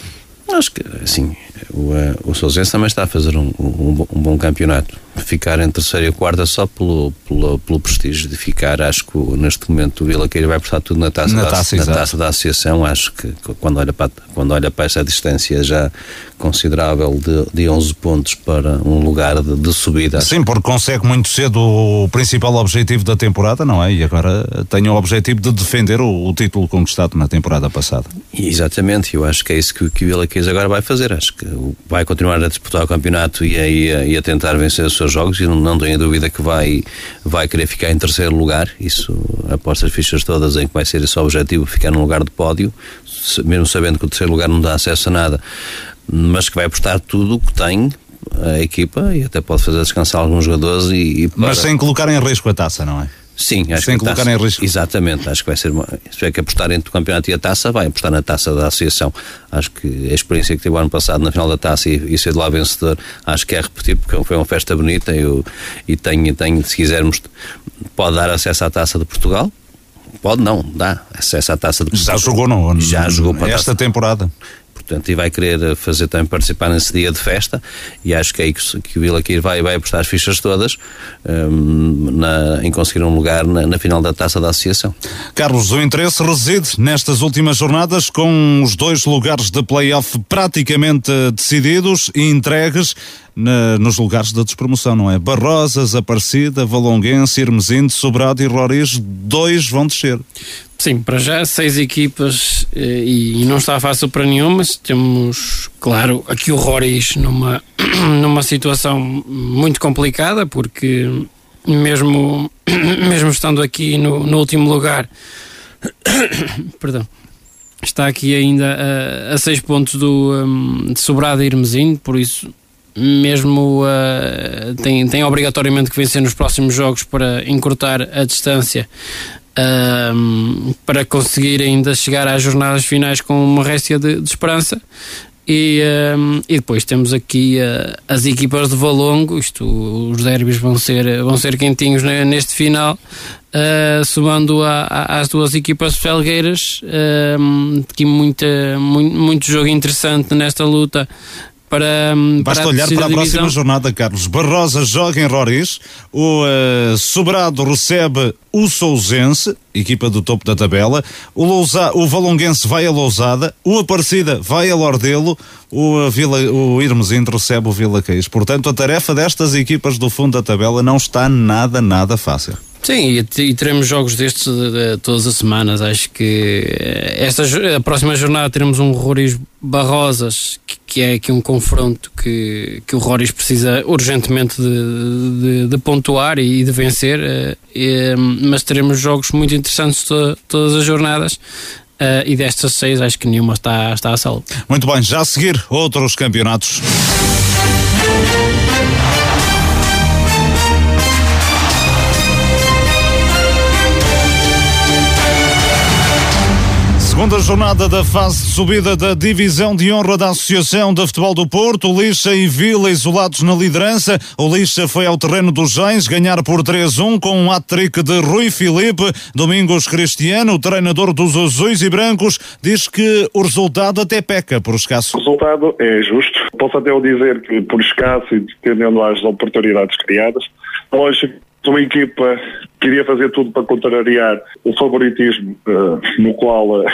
Acho que, assim, o, o Sousense também está a fazer um, um, um, bom campeonato. Ficar em terceira e quarta só pelo, pelo, pelo prestígio de ficar, acho que neste momento o Vila Queiro vai prestar tudo na taça, na da, taça, na taça da associação. Acho que quando olha para, quando olha para essa distância já considerável de, de 11 pontos para um lugar de, de subida. Sim, porque consegue muito cedo o principal objetivo da temporada, não é? E agora tem o objetivo de defender o, o título conquistado na temporada passada. Exatamente, eu acho que é isso que, que o Vila Queijo agora vai fazer. Acho que vai continuar a disputar o campeonato e a, e a, e a tentar vencer os seus jogos e não, não tenho dúvida que vai, vai querer ficar em terceiro lugar. Isso, aposto as fichas todas em que vai ser esse o objetivo, ficar num lugar de pódio, mesmo sabendo que o terceiro lugar não dá acesso a nada mas que vai apostar tudo o que tem a equipa e até pode fazer descansar alguns jogadores e, e para... mas sem colocar em risco a taça, não é? Sim, acho sem que colocar taça, em risco. Exatamente, acho que vai ser uma, se é que apostar entre o campeonato e a taça, vai apostar na taça da associação. Acho que a experiência que teve o ano passado na final da taça e, e ser de lá vencedor, acho que é repetir porque foi uma festa bonita eu, e tem, tem, se quisermos, pode dar acesso à taça de Portugal. Pode não, dá acesso à taça de Portugal. Já jogou não? Já jogou para esta temporada portanto, e vai querer fazer também participar nesse dia de festa, e acho que é aí que, que o Vila Quir vai, vai apostar as fichas todas um, na, em conseguir um lugar na, na, final da taça da associação. Carlos, o interesse reside nestas últimas jornadas com os dois lugares de play-off praticamente decididos e entregues na, nos lugares da despromoção, não é? Barrosas, Aparecida, Valonguense, Irmesinde, Sobrado e Roriz, dois vão descer. Sim, para já seis equipas eh, e, não está fácil para nenhuma. Temos, claro, aqui o Roriz numa, numa situação muito complicada, porque mesmo, mesmo estando aqui no, no último lugar, perdão, está aqui ainda a, a seis pontos do, um, de Sobrado e Irmesinde, por isso mesmo uh, tem, tem obrigatoriamente que vencer nos próximos jogos para encurtar a distância para conseguir ainda chegar às jornadas finais com uma réstia de, de esperança. E, um, e depois temos aqui uh, as equipas de Valongo, isto, os derbys vão ser, vão ser quentinhos neste final, uh, somando a, a, às duas equipas felgueiras, uh, aqui muita, muito, muito jogo interessante nesta luta para. Basta para olhar para a próxima jornada, Carlos. Barrosa joga em Roriz, o uh, Sobrado recebe o Sousense, equipa do topo da tabela, o, Lousa, o Valonguense vai a Lousada, o Aparecida vai a Lordelo, o, Vila, o Irmesinde recebe o Vila Queijo. Portanto, a tarefa destas equipas do fundo da tabela não está nada, nada fácil. Sim, e, teremos jogos destes de, de, todas as semanas. Acho que eh, esta, a próxima jornada teremos um Roriz Barrosas, que, que, é aqui um confronto que, que o Roriz precisa urgentemente de, de, de pontuar e de vencer. Eh, e, mas teremos jogos muito interessantes to, todas as jornadas. E destas seis, acho que nenhuma está, está a salvo. Muito bem, já a seguir outros campeonatos. Segunda jornada da fase de subida da divisão de honra da Associação de Futebol do Porto, Lixa e Vila isolados na liderança. O Lixa foi ao terreno dos Gens ganhar por 3-1 com um hat-trick de Rui Filipe. Domingos Cristiano, treinador dos azuis e brancos, diz que o resultado até peca por escasso. O resultado é justo. Posso até dizer que por escasso e dependendo das oportunidades criadas. Lógico uma equipa queria fazer tudo para contrariar o favoritismo uh, no qual uh,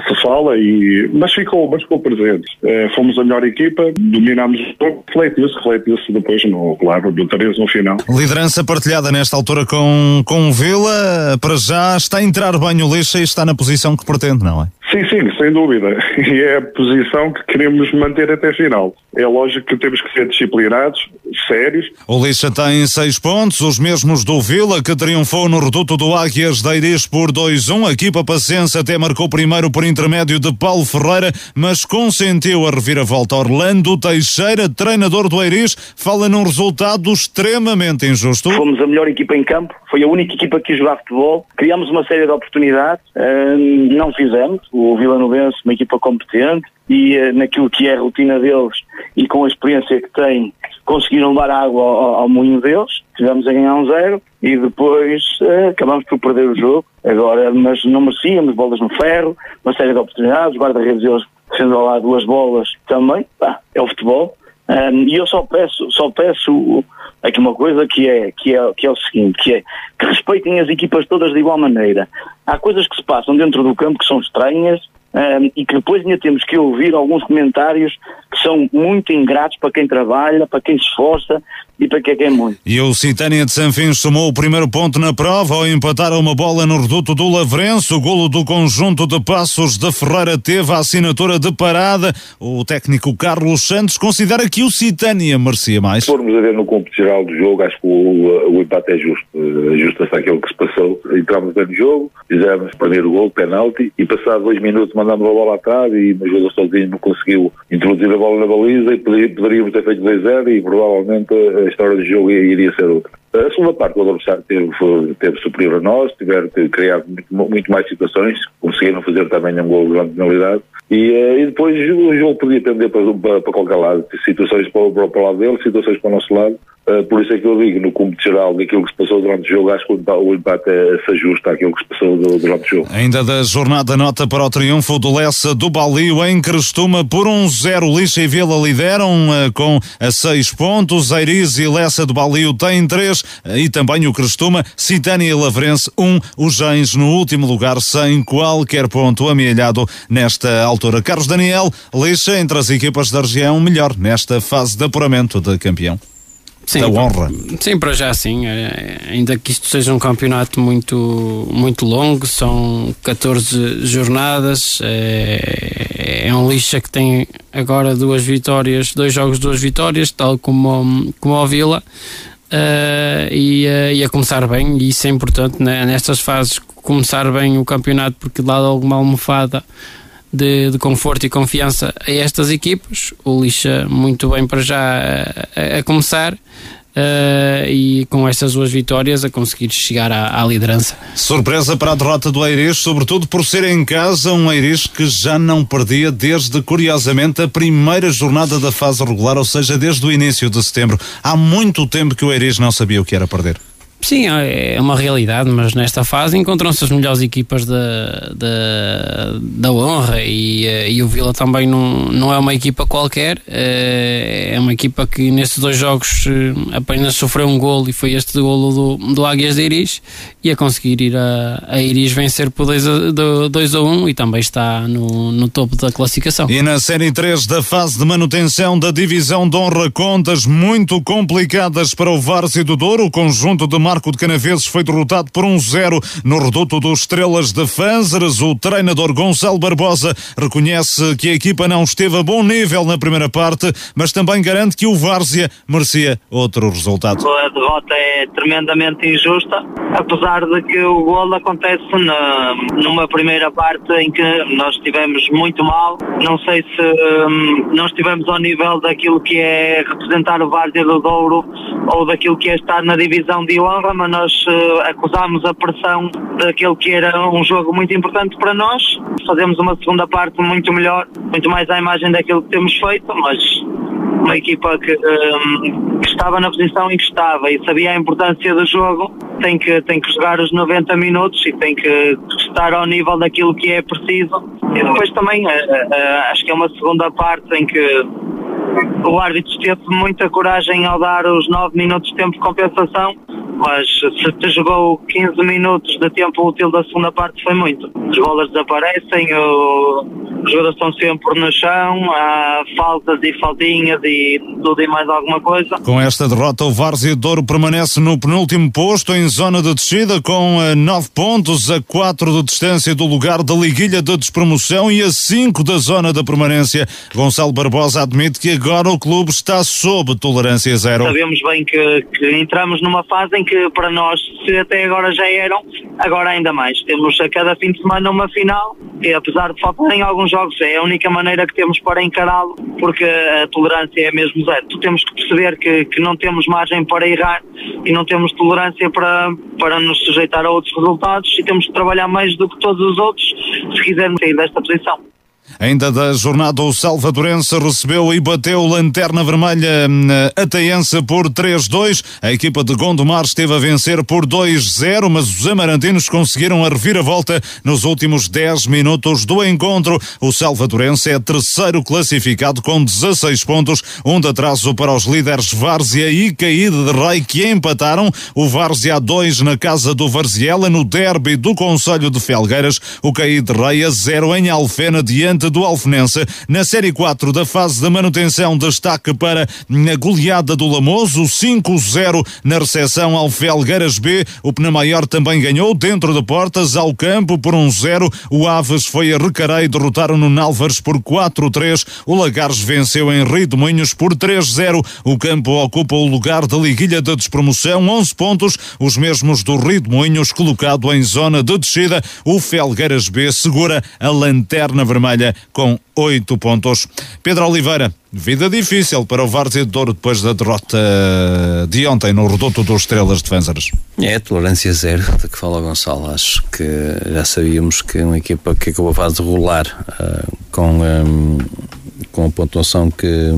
se fala, e, mas, ficou, mas ficou presente. Uh, fomos a melhor equipa, dominámos o jogo, refletiu-se, refletiu-se depois, no, claro, do 3 no final. Liderança partilhada nesta altura com, com o Vila, para já está a entrar bem o Lixa e está na posição que pretende, não é? Sim, sim, sem dúvida. E é a posição que queremos manter até a final. É lógico que temos que ser disciplinados, sérios. O Lixa tem seis pontos, os mesmos do Vila, que triunfou no reduto do Águias da Iris por 2-1. A equipa Paciência até marcou primeiro por intermédio de Paulo Ferreira, mas consentiu a reviravolta. Orlando Teixeira, treinador do Iris, fala num resultado extremamente injusto. Fomos a melhor equipa em campo, foi a única equipa que jogar futebol. Criámos uma série de oportunidades, hum, não fizemos. O Vila Novense, uma equipa competente, e uh, naquilo que é a rotina deles e com a experiência que têm, conseguiram levar água ao, ao moinho deles. Tivemos a ganhar um zero e depois uh, acabamos por perder o jogo. Agora, mas não merecíamos bolas no ferro, uma série de oportunidades. Guarda-redes deles defendeu lá duas bolas também. Pá, é o futebol. Um, e eu só peço, só peço aqui uma coisa que é, que, é, que é o seguinte, que é que respeitem as equipas todas de igual maneira. Há coisas que se passam dentro do campo que são estranhas um, e que depois ainda temos que ouvir alguns comentários que são muito ingratos para quem trabalha, para quem se esforça e para quem quer muito. E o Citânia de Sanfins somou o primeiro ponto na prova ao empatar uma bola no reduto do Lavrense. O golo do conjunto de Passos de Ferreira teve a assinatura de parada. O técnico Carlos Santos considera que o Citânia merecia mais. Se formos a ver no cômputo geral do jogo, acho que o, o empate é justo. Ajusta-se àquilo que se passou. Entramos bem no jogo, fizemos perder o gol, penalti, e passado dois minutos mandamos a bola atrás e o jogador sozinho não conseguiu introduzir a bola na baliza e poderíamos ter feito 2-0 e provavelmente a história do jogo iria ser outra. A segunda parte, o adversário teve, teve superior a nós, tiveram criado muito, muito, mais situações, conseguiram fazer também um gol grande penalidade. E, uh, e depois o jogo podia tender para, para, para qualquer lado, situações para, para, para o lado dele, situações para o nosso lado. Uh, por isso é que eu digo, no cômputo geral daquilo que se passou durante o jogo, acho que o empate é, se ajusta àquilo que se passou durante o jogo. Ainda da jornada nota para o triunfo do Lessa do Balio em Crestuma por um zero Lixa e Vila lideram uh, com a seis pontos, Eiriz e Lessa do Balio têm três uh, e também o Crestuma, Citânia e Lavrense um, os Gens no último lugar sem qualquer ponto amealhado nesta altura. Carlos Daniel, Lixa entre as equipas da região melhor nesta fase de apuramento de campeão sim, da honra. Sim, para já sim. Ainda que isto seja um campeonato muito, muito longo, são 14 jornadas. É, é um lixa que tem agora duas vitórias, dois jogos, duas vitórias, tal como, como o Vila. Uh, e, uh, e, a começar bem, e isso é importante né? nestas fases, começar bem o campeonato, porque dá alguma almofada de, de, conforto e confiança a estas equipas. O Lixa muito bem para já a, a começar. Uh, e com estas duas vitórias a conseguir chegar à, à, liderança. Surpresa para a derrota do Eiris, sobretudo por ser em casa um Eiris que já não perdia desde, curiosamente, a primeira jornada da fase regular, ou seja, desde o início de setembro. Há muito tempo que o Eiris não sabia o que era perder. Sim, é uma realidade, mas nesta fase encontram-se as melhores equipas da, da, da honra e, eh, e o Vila também não, não é uma equipa qualquer, eh, é uma equipa que nestes dois jogos eh, apenas sofreu um golo e foi este golo do, do Águias de Iris e a conseguir ir a, a Iris vencer por 2 a, 2 a 1 um, e também está no, no topo da classificação. E na Série 3 da fase de manutenção da divisão de honra contas muito complicadas para o Várzea do Douro, o conjunto de Marco de Canaveses foi derrotado por um zero no reduto dos Estrelas de Fânzeres. O treinador Gonçalo Barbosa reconhece que a equipa não esteve a bom nível na primeira parte, mas também garante que o Várzea merecia outro resultado. A derrota é tremendamente injusta, apesar de que o gol acontece na, numa primeira parte em que nós estivemos muito mal. Não sei se um, não estivemos ao nível daquilo que é representar o Várzea do Douro ou daquilo que é estar na divisão de mas nós uh, acusámos a pressão daquele que era um jogo muito importante para nós. Fazemos uma segunda parte muito melhor, muito mais à imagem daquilo que temos feito, mas uma equipa que, um, ehm, que, estava na posição em que estava e sabia a importância do jogo, tem que, tem que jogar os 90 minutos e tem que estar ao nível daquilo que é preciso. E depois também uh, uh, acho que é uma segunda parte em que o árbitro teve muita coragem ao dar os 9 minutos de tempo de compensação mas se te jogou 15 minutos de tempo útil da segunda parte foi muito. As bolas desaparecem, o, os jogadores estão sempre no chão, há faltas e faltinhas e tudo e mais alguma coisa. Com esta derrota, o Várzea Douro permanece no penúltimo posto em zona de descida com 9 pontos, a 4 de distância do lugar da liguilha de despromoção e a 5 da zona da permanência. Gonçalo Barbosa admite que agora o clube está sob tolerância zero. Sabemos bem que, que entramos numa fase em que para nós, se até agora já eram, agora ainda mais. Temos a cada fim de semana uma final e apesar de faltarem alguns jogos, é a única maneira que temos para encará-lo, porque a tolerância é mesmo zero. Temos que perceber que, que não temos margem para errar e não temos tolerância para, para nos sujeitar a outros resultados e temos que trabalhar mais do que todos os outros se quisermos sair desta posição. Ainda da jornada, o Salvadorense recebeu e bateu Lanterna Vermelha hum, Ateense por 3-2. A equipa de Gondomar esteve a vencer por 2-0, mas os amarantinos conseguiram a reviravolta nos últimos 10 minutos do encontro. O Salvadorense é terceiro classificado com 16 pontos, um de atraso para os líderes Várzea e Caíde de Rei, que empataram. O Várzea a 2 na casa do Varziela, no derby do Conselho de Felgueiras. O Caíde de Rei a 0 em Alfena, diante do Alfenense. Na Série 4 da fase da manutenção, destaque para a goleada do Lamoso, 5-0 na recepção ao Felgueiras B. O Penamaior também ganhou dentro de portas ao campo por 1-0. o Aves foi a Recarei, derrotaram no Nálvares por 4-3. O Lagares venceu em Rio Moinhos por 3-0. O campo ocupa o lugar da liguilha da despromoção, 11 pontos, os mesmos do Rio Moinhos, colocado em zona de descida. O Felgueiras B segura a lanterna vermelha com oito pontos. Pedro Oliveira, vida difícil para o Várzea de Douro depois da derrota de ontem no reduto dos Estrelas de Fânzaras. É, tolerância zero, de que fala o Gonçalo. Acho que já sabíamos que uma equipa que acabou a fase regular uh, com, um, com a pontuação que,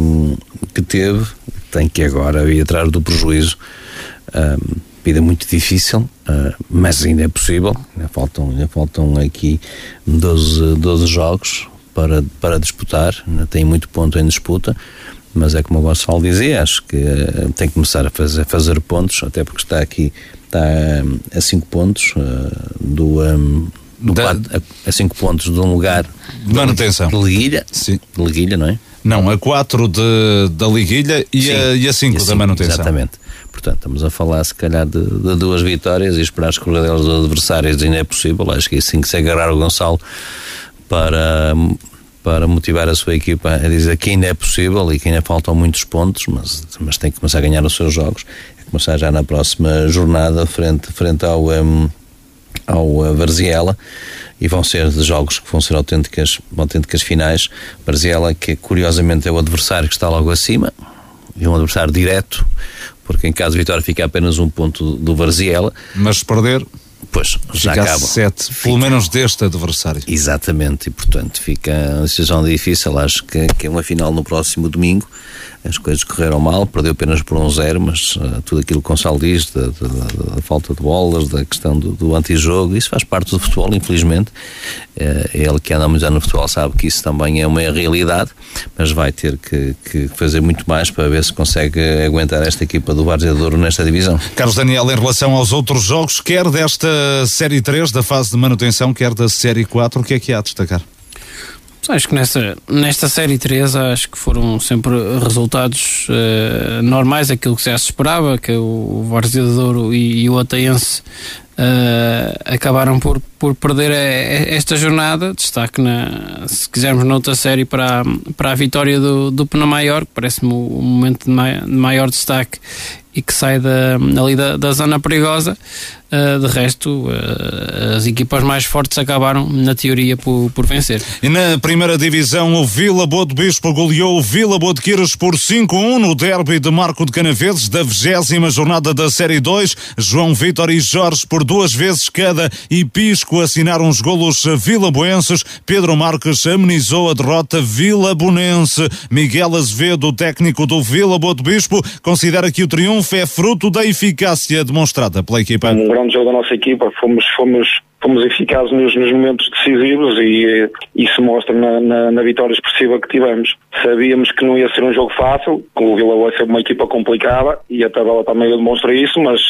que teve, tem que agora ir atrás do prejuízo. Um, vida muito difícil, uh, mas ainda é possível. Ainda faltam, ainda faltam aqui 12, 12 jogos para, para disputar, ainda tem muito ponto em disputa, mas é como o Gonçalo dizia, acho que uh, tem que começar a fazer, fazer pontos, até porque está aqui está a 5 pontos uh, do. Um, da... a 5 pontos de um lugar de manutenção de liguilha, Sim. de liguilha, não é? Não, a 4 da liguilha e Sim, a 5 da manutenção. Exatamente. Portanto, estamos a falar se calhar de, de duas vitórias e esperar as corredelas dos adversários ainda é possível. Acho que é assim que se agarrar o Gonçalo para, para motivar a sua equipa a dizer que ainda é possível e que ainda faltam muitos pontos, mas, mas tem que começar a ganhar os seus jogos. É começar já na próxima jornada frente, frente ao, um, ao Varziela e vão ser jogos que vão ser autênticas, autênticas finais. Varziela, que curiosamente é o adversário que está logo acima, e um adversário direto, porque em caso de vitória fica apenas um ponto do Varziela. Mas se perder, pois já acaba. sete, fica... pelo menos deste adversário. Exatamente, e portanto fica uma decisão difícil. Acho que, que é uma final no próximo domingo. As coisas correram mal, perdeu apenas por um zero, mas uh, tudo aquilo que o Gonçalo diz, da, da, da, falta de bolas, da questão do, do antijogo, isso faz parte do futebol, infelizmente. Uh, ele que anda muito no futebol sabe que isso também é uma realidade, mas vai ter que, que, fazer muito mais para ver se consegue aguentar esta equipa do Várzea Douro nesta divisão. Carlos Daniel, em relação aos outros jogos, quer desta Série 3, da fase de manutenção, quer da Série 4, o que é que há a destacar? Acho que nesta, nesta série 3 acho que foram sempre resultados uh, normais, aquilo que já se esperava, que o Várzea de Douro e, e o Ateense uh, acabaram por, por perder a, a esta jornada. Destaque, na, se quisermos, noutra série para, para a vitória do, do Penamaior, que parece-me o, o momento de, mai, de maior destaque e que sai da, ali da, da zona perigosa. Uh, de resto, uh, as equipas mais fortes acabaram, na teoria, por, por vencer. E na primeira divisão, o Vila Boa de Bispo goleou o Vila Boa de Quiras por 5-1 no derby de Marco de Canaveses da 20 jornada da Série 2. João Vitor e Jorge, por duas vezes cada, e Pisco assinaram os golos vilaboenses. Pedro Marques amenizou a derrota vilabonense. Miguel Azevedo, técnico do Vila Boa de Bispo, considera que o triunfo é fruto da eficácia demonstrada pela equipa grande jogo da nossa equipa, fomos, fomos, fomos eficazes nos, nos momentos decisivos e isso mostra na, na, na, vitória expressiva que tivemos. Sabíamos que não ia ser um jogo fácil, que o Vila vai ser uma equipa complicada e a tabela também demonstra isso, mas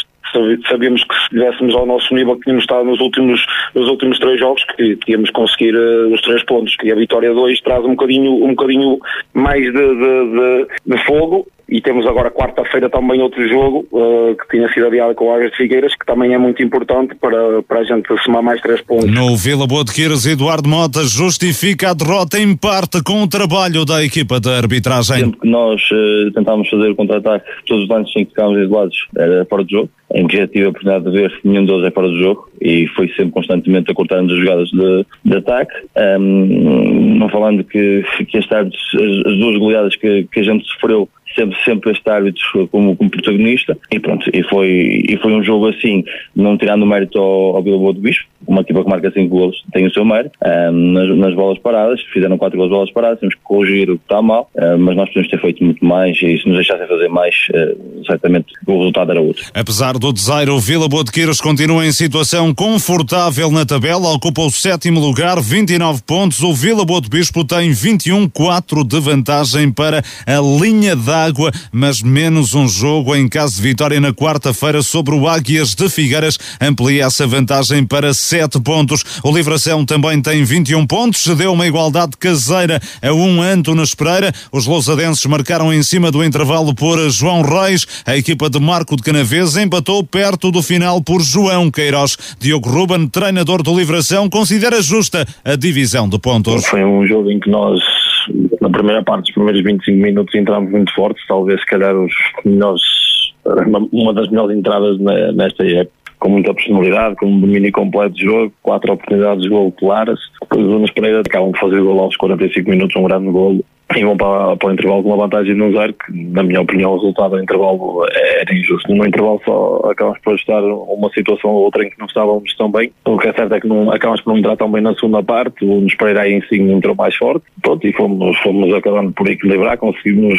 sabíamos que se estivéssemos ao nosso nível que tínhamos estado nos últimos, nos últimos três jogos, que íamos conseguir uh, os três pontos. E a vitória 2 traz um bocadinho, um bocadinho mais de, de, de, de fogo e temos agora quarta-feira também outro jogo uh, que tinha sido adiado com o Águas de Figueiras, que também é muito importante para, para a gente somar mais três pontos. No Vila Boa de Queiras, Eduardo Mota justifica a derrota em parte com o trabalho da equipa de arbitragem. Sempre que nós uh, tentámos fazer o contra-ataque, todos os lances em que ficámos isolados era fora de jogo, em que já tive a oportunidade de ver nenhum deles é fora de jogo e foi sempre constantemente a cortar-nos as jogadas de, de ataque. Um, não falando que, que as, tardes, as, as duas goleadas que, que a gente sofreu sempre, sempre este árbitro como, como, protagonista e pronto, e foi, e foi um jogo assim, não tirando mérito ao, ao Bilbao do Bispo, uma equipa que marca 5 golos tem o seu mérito, um, nas, nas, bolas paradas, fizeram 4 golos bolas paradas, temos que corrigir o que está mal, um, mas nós podemos ter feito muito mais e se nos deixassem fazer mais, uh, certamente o resultado era outro. Apesar do desaire, o Vila Boa de Queiras continua em situação confortável na tabela, ocupa o sétimo lugar, 29 pontos, o Vila Boa de Bispo tem 21, 4 de vantagem para a linha d'água, mas menos um jogo em caso de vitória na quarta-feira sobre o Águias de Figueiras, amplia essa vantagem para 7 pontos. O Livração também tem 21 pontos, cedeu uma igualdade caseira a um Antunes Pereira. Os lousadenses marcaram em cima do intervalo por João Reis. A equipa de Marco de Canavês empatou perto do final por João Queiroz. Diogo Ruben, treinador do Livração, considera justa a divisão de pontos. Foi um jogo em que nós na primeira parte, os primeiros 25 minutos entramos muito fortes, talvez se calhar os melhores, uma das melhores entradas nesta época com muita personalidade, com um domínio completo de jogo, quatro oportunidades de gol claras. Depois os Unas Pereira acabam de fazer gol aos 45 minutos, um grande gol e vão para, para o intervalo com uma vantagem de um zero, que na minha opinião o resultado do intervalo era injusto. No intervalo só acabamos por ajustar uma situação ou outra em que não estávamos tão bem. O que é certo é que não, acabamos por não entrar tão bem na segunda parte, o nos Pereira em si entrou mais forte, pronto, e fomos, fomos acabando por equilibrar, conseguimos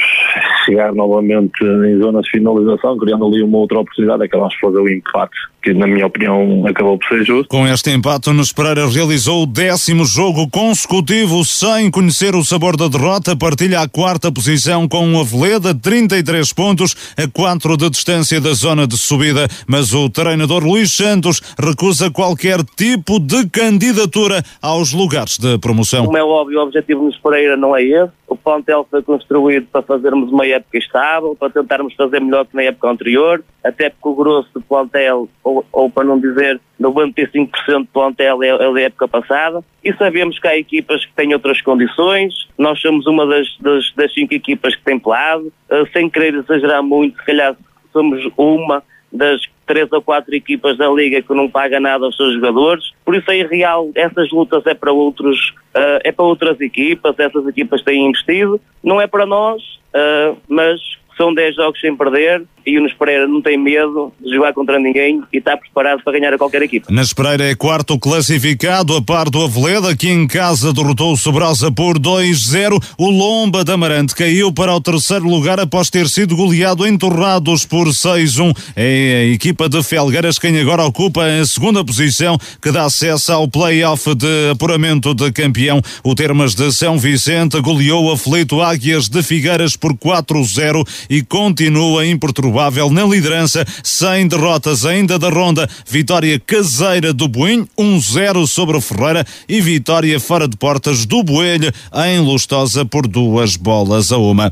chegar novamente em zonas de finalização, criando ali uma outra oportunidade, acabamos por fazer o empate, que na minha opinião acabou por ser justo. Com este empate, o Nunes Pereira realizou o décimo jogo consecutivo sem conhecer o sabor da derrota, partilha a quarta posição com o Aveleda, 33 pontos, a 4 de distância da zona de subida, mas o treinador Luís Santos recusa qualquer tipo de candidatura aos lugares de promoção. Como é óbvio, o objetivo Nunes Pereira não é esse. O plantel foi construído para fazermos uma época estável, para tentarmos fazer melhor que na época anterior, até porque o grosso do plantel, ou, ou para não dizer 95% do plantel é, é da época passada, e sabemos que há equipas que têm outras condições, nós somos uma das, das, das cinco equipas que tem pelado, uh, sem querer exagerar muito, se calhar somos uma das três ou quatro equipas da liga que não paga nada aos seus jogadores. Por isso, em real, essas lutas é para outros, uh, é para outras equipas, essas equipas têm investido. Não é para nós, uh, mas são 10 jogos sem perder e o Nunes Pereira não tem medo de jogar contra ninguém e está preparado para ganhar a qualquer equipa. Nunes Pereira é quarto classificado, a par do Aveleda, que em casa derrotou o Sobrosa por 2-0. O Lomba da Amarante caiu para o terceiro lugar após ter sido goleado em Torrados por 6-1. É a equipa de Felgueiras quem agora ocupa a segunda posição, que dá acesso ao play-off de apuramento de campeão. O Termas de São Vicente goleou Aflito Águias de Figueiras por 4-0 e continua imperturbável na liderança, sem derrotas ainda da ronda. Vitória caseira do Boinho, 1-0 sobre o Ferreira e vitória fora de portas do Boelho em Lustosa por duas bolas a uma.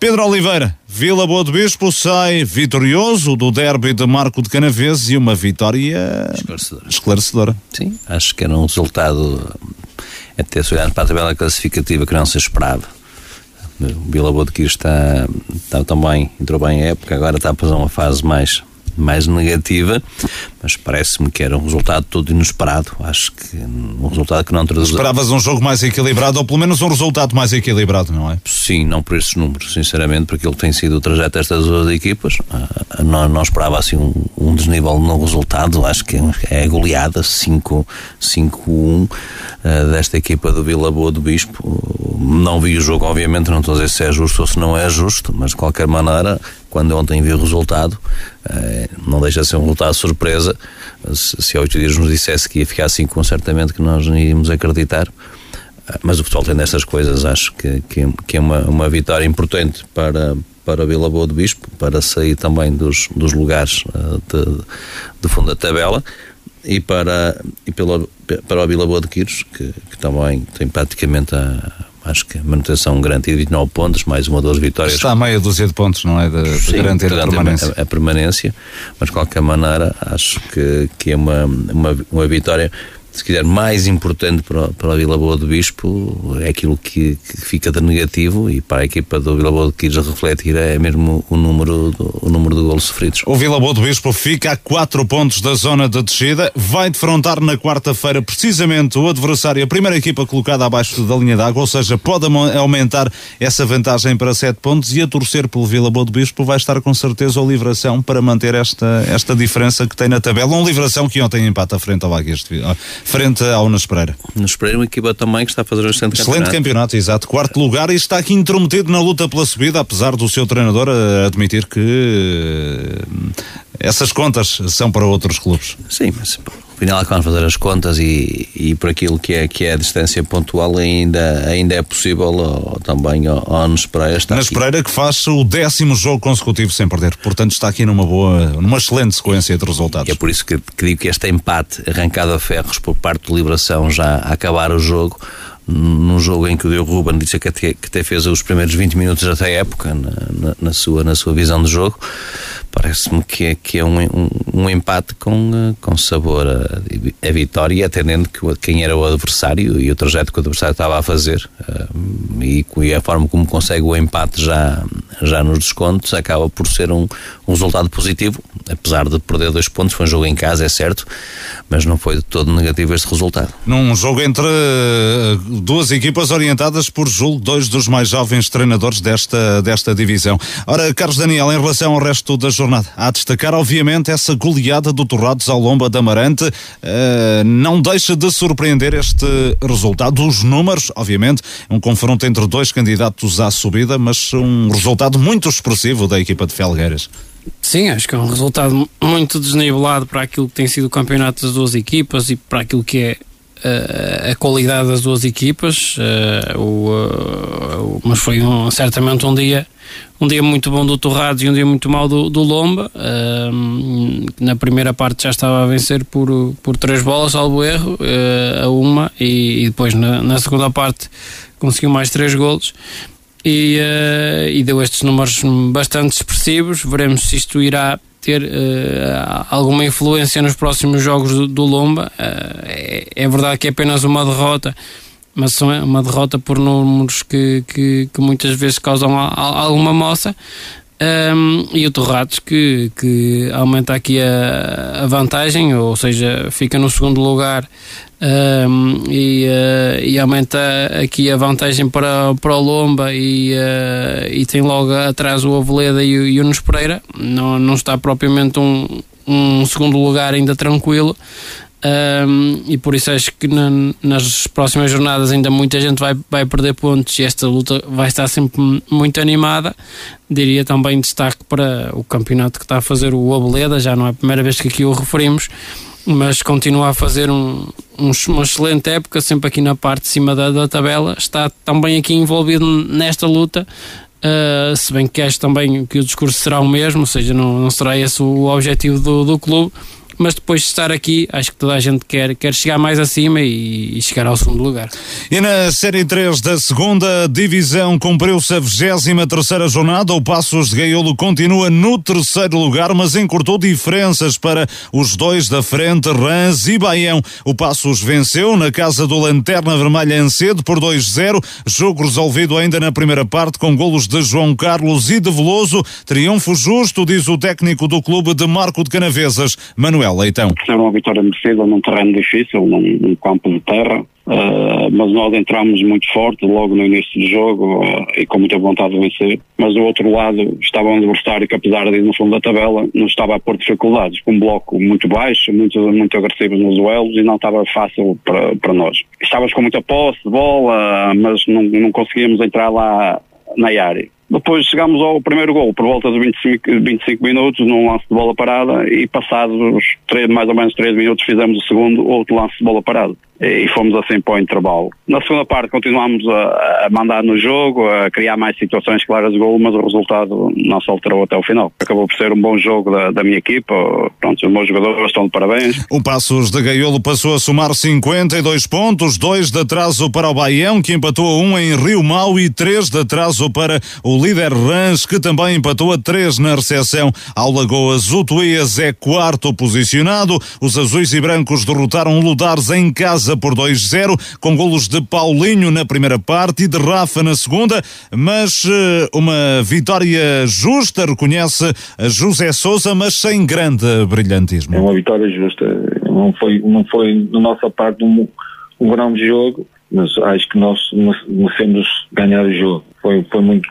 Pedro Oliveira, Vila Boa de Bispo sai vitorioso do derby de Marco de Canaveses e uma vitória esclarecedora. esclarecedora. Sim, acho que era um resultado, até se olhar para a tabela classificativa, que não se esperava. O Boa de Quis está, está também, entrou bem a época, agora está a passar uma fase mais mais negativa, mas parece-me que era um resultado todo inesperado. Acho que um resultado que não traduz. Esperavas um jogo mais equilibrado, ou pelo menos um resultado mais equilibrado, não é? Sim, não por esses números, sinceramente, porque ele tem sido o trajeto destas duas equipas. Uh, não, não esperava assim um, um desnível no resultado, acho que é goleada 5-1 uh, desta equipa do Vila Boa do Bispo. Não vi o jogo, obviamente, não estou a dizer se é justo ou se não é justo, mas de qualquer maneira quando ontem vi o resultado, eh, não deixa de ser um resultado surpresa. Se, há oito dias nos dissesse que ia ficar assim, com certamente que nós não íamos acreditar. mas o futebol tem dessas coisas, acho que, que, que é uma, uma vitória importante para, para Vila Boa do Bispo, para sair também dos, dos lugares uh, de, de fundo da tabela e para, e pela, para o Vila Boa de Quiros, que, que também tem praticamente a, acho que manutenção garantida, 29 pontos, mais uma ou duas vitórias. Está a meia dúzia de pontos, não é? De, de Sim, garantir a permanência. A, a, permanência, mas de qualquer maneira acho que, que é uma, uma, uma vitória se quiser, mais importante para, para a Vila Boa do Bispo é aquilo que, que, fica de negativo e para a equipa do Vila Boa do Quires refletir é mesmo o número, do, o número de golos sofridos. O Vila Boa do Bispo fica a 4 pontos da zona de descida, vai defrontar na quarta-feira precisamente o adversário, a primeira equipa colocada abaixo da linha d'água, ou seja, pode aumentar essa vantagem para 7 pontos e a torcer pelo Vila Boa do Bispo vai estar com certeza o Livração para manter esta, esta diferença que tem na tabela. Um Livração que ontem empata frente ao Vagues de frente ao Nas Pereira. Nas Pereira, uma equipa também que está a fazer um excelente, excelente campeonato. campeonato. exato. Quarto lugar e está aqui intrometido na luta pela subida, apesar do seu treinador admitir que eh, essas contas são para outros clubes. Sim, mas afinal é que vamos fazer as contas e, e por aquilo que é, que é a distância pontual ainda, ainda é possível ou, também ao, Pereira. Está Nas Pereira que faz o décimo jogo consecutivo sem perder, portanto está aqui numa boa, numa excelente sequência de resultados. E é por isso que, que digo que este empate arrancado a ferros por parte do Liberação já a acabar o jogo num jogo em que o Diogo Ruben disse que até, que até fez os primeiros 20 minutos até a época na, na, na, sua, na sua visão de jogo parece-me que é, que é um, um, um, empate com, eh, com sabor a, a vitória, atendendo que quem era o adversário e o trajeto que o adversário estava a fazer uh, e, e, a forma como consegue o empate já, já nos descontos acaba por ser um, um resultado positivo, apesar de perder dois pontos, foi um jogo em casa, é certo, mas não foi de todo negativo este resultado. Num jogo entre eh, duas equipas orientadas por julgo, dois dos mais jovens treinadores desta, desta divisão. Ora, Carlos Daniel, em relação ao resto da jornada, a destacar, obviamente, essa goleada do Torrados ao Lomba da Amarante. Uh, não deixa de surpreender este resultado. Os números, obviamente, um confronto entre dois candidatos à subida, mas um resultado muito expressivo da equipa de Felgueiras. Sim, acho que é um resultado muito desnivelado para aquilo que tem sido o campeonato das duas equipas e para aquilo que é uh, a qualidade das duas equipas. Uh, o, uh, mas foi um, certamente um dia um dia muito bom do Torrados e um dia muito mau do, do Lomba. na primeira parte já estava a vencer por, por três bolas, salvo erro, a uma, e, e depois na, na, segunda parte conseguiu mais três golos e, uh, e deu estes números bastante expressivos. Veremos se isto irá ter uh, alguma influência nos próximos jogos do, do Lomba. Uh, é, é, verdade que é apenas uma derrota, mas é uma derrota por números que, que, que muitas vezes causam a, a, alguma moça. Um, e o Torrados que, que aumenta aqui a, a, vantagem, ou seja, fica no segundo lugar um, e, uh, e, aumenta aqui a vantagem para, para o Lomba e, uh, e tem logo atrás o Aveleda e, e o Nunes Pereira. Não, não está propriamente um, um segundo lugar ainda tranquilo. Um, e por isso acho que na, nas próximas jornadas ainda muita gente vai, vai perder pontos e esta luta vai estar sempre muito animada. Diria também destaque para o campeonato que está a fazer o Aboleda, já não é a primeira vez que aqui o referimos, mas continua a fazer um, um, uma excelente época, sempre aqui na parte de cima da, da tabela. Está também aqui envolvido nesta luta. Uh, se bem que acho também que o discurso será o mesmo, ou seja, não, não será esse o objetivo do, do clube mas depois de estar aqui, acho que toda a gente quer, quer chegar mais acima e, e chegar ao segundo lugar. E na Série 3 da segunda divisão cumpriu-se a 23 jornada. O Passos de Gaiolo continua no terceiro lugar, mas encurtou diferenças para os dois da frente, Rãs e Baião. O Passos venceu na casa do Lanterna Vermelha em cedo por 2-0. Jogo resolvido ainda na primeira parte com golos de João Carlos e de Veloso. Triunfo justo, diz o técnico do clube de Marco de Canavesas, Manuel. Manuel Leitão. Foi uma vitória merecida num terreno difícil, num, num campo de terra, uh, mas nós entramos muito forte logo no início do jogo uh, e com muita vontade de vencer. Mas do outro lado estava um adversário que, apesar de ir no fundo da tabela, não estava a pôr dificuldades, com um bloco muito baixo, muito, muito agressivo nos duelos e não estava fácil para, para nós. Estávamos com muita posse de bola, mas não, não conseguíamos entrar lá na área. Depois chegámos ao primeiro gol, por volta de 25, 25 minutos, num lance de bola parada, e passados três, mais ou menos 3 minutos fizemos o segundo, outro lance de bola parada e fomos assim para o intervalo. Na segunda parte continuámos a, a, mandar no jogo, a criar mais situações claras de gol, mas o resultado não se alterou até o final. Acabou por ser um bom jogo da, da minha equipa, pronto, os meus jogadores estão de parabéns. O Passos de Gaiolo passou a somar 52 pontos, dois de atraso para o Baião, que empatou um em Rio Mau e três de atraso para o líder Rans, que também empatou a três na recepção ao Lagoas. O Tuías é quarto posicionado, os azuis e brancos derrotaram Ludares em casa por 2-0, com golos de Paulinho na primeira parte e de Rafa na segunda, mas uh, uma vitória justa, reconhece José Souza, mas sem grande brilhantismo. É uma vitória justa, não foi, não foi da nossa parte um, um grande jogo, mas acho que nós merecemos ganhar o jogo. Foi, foi muito,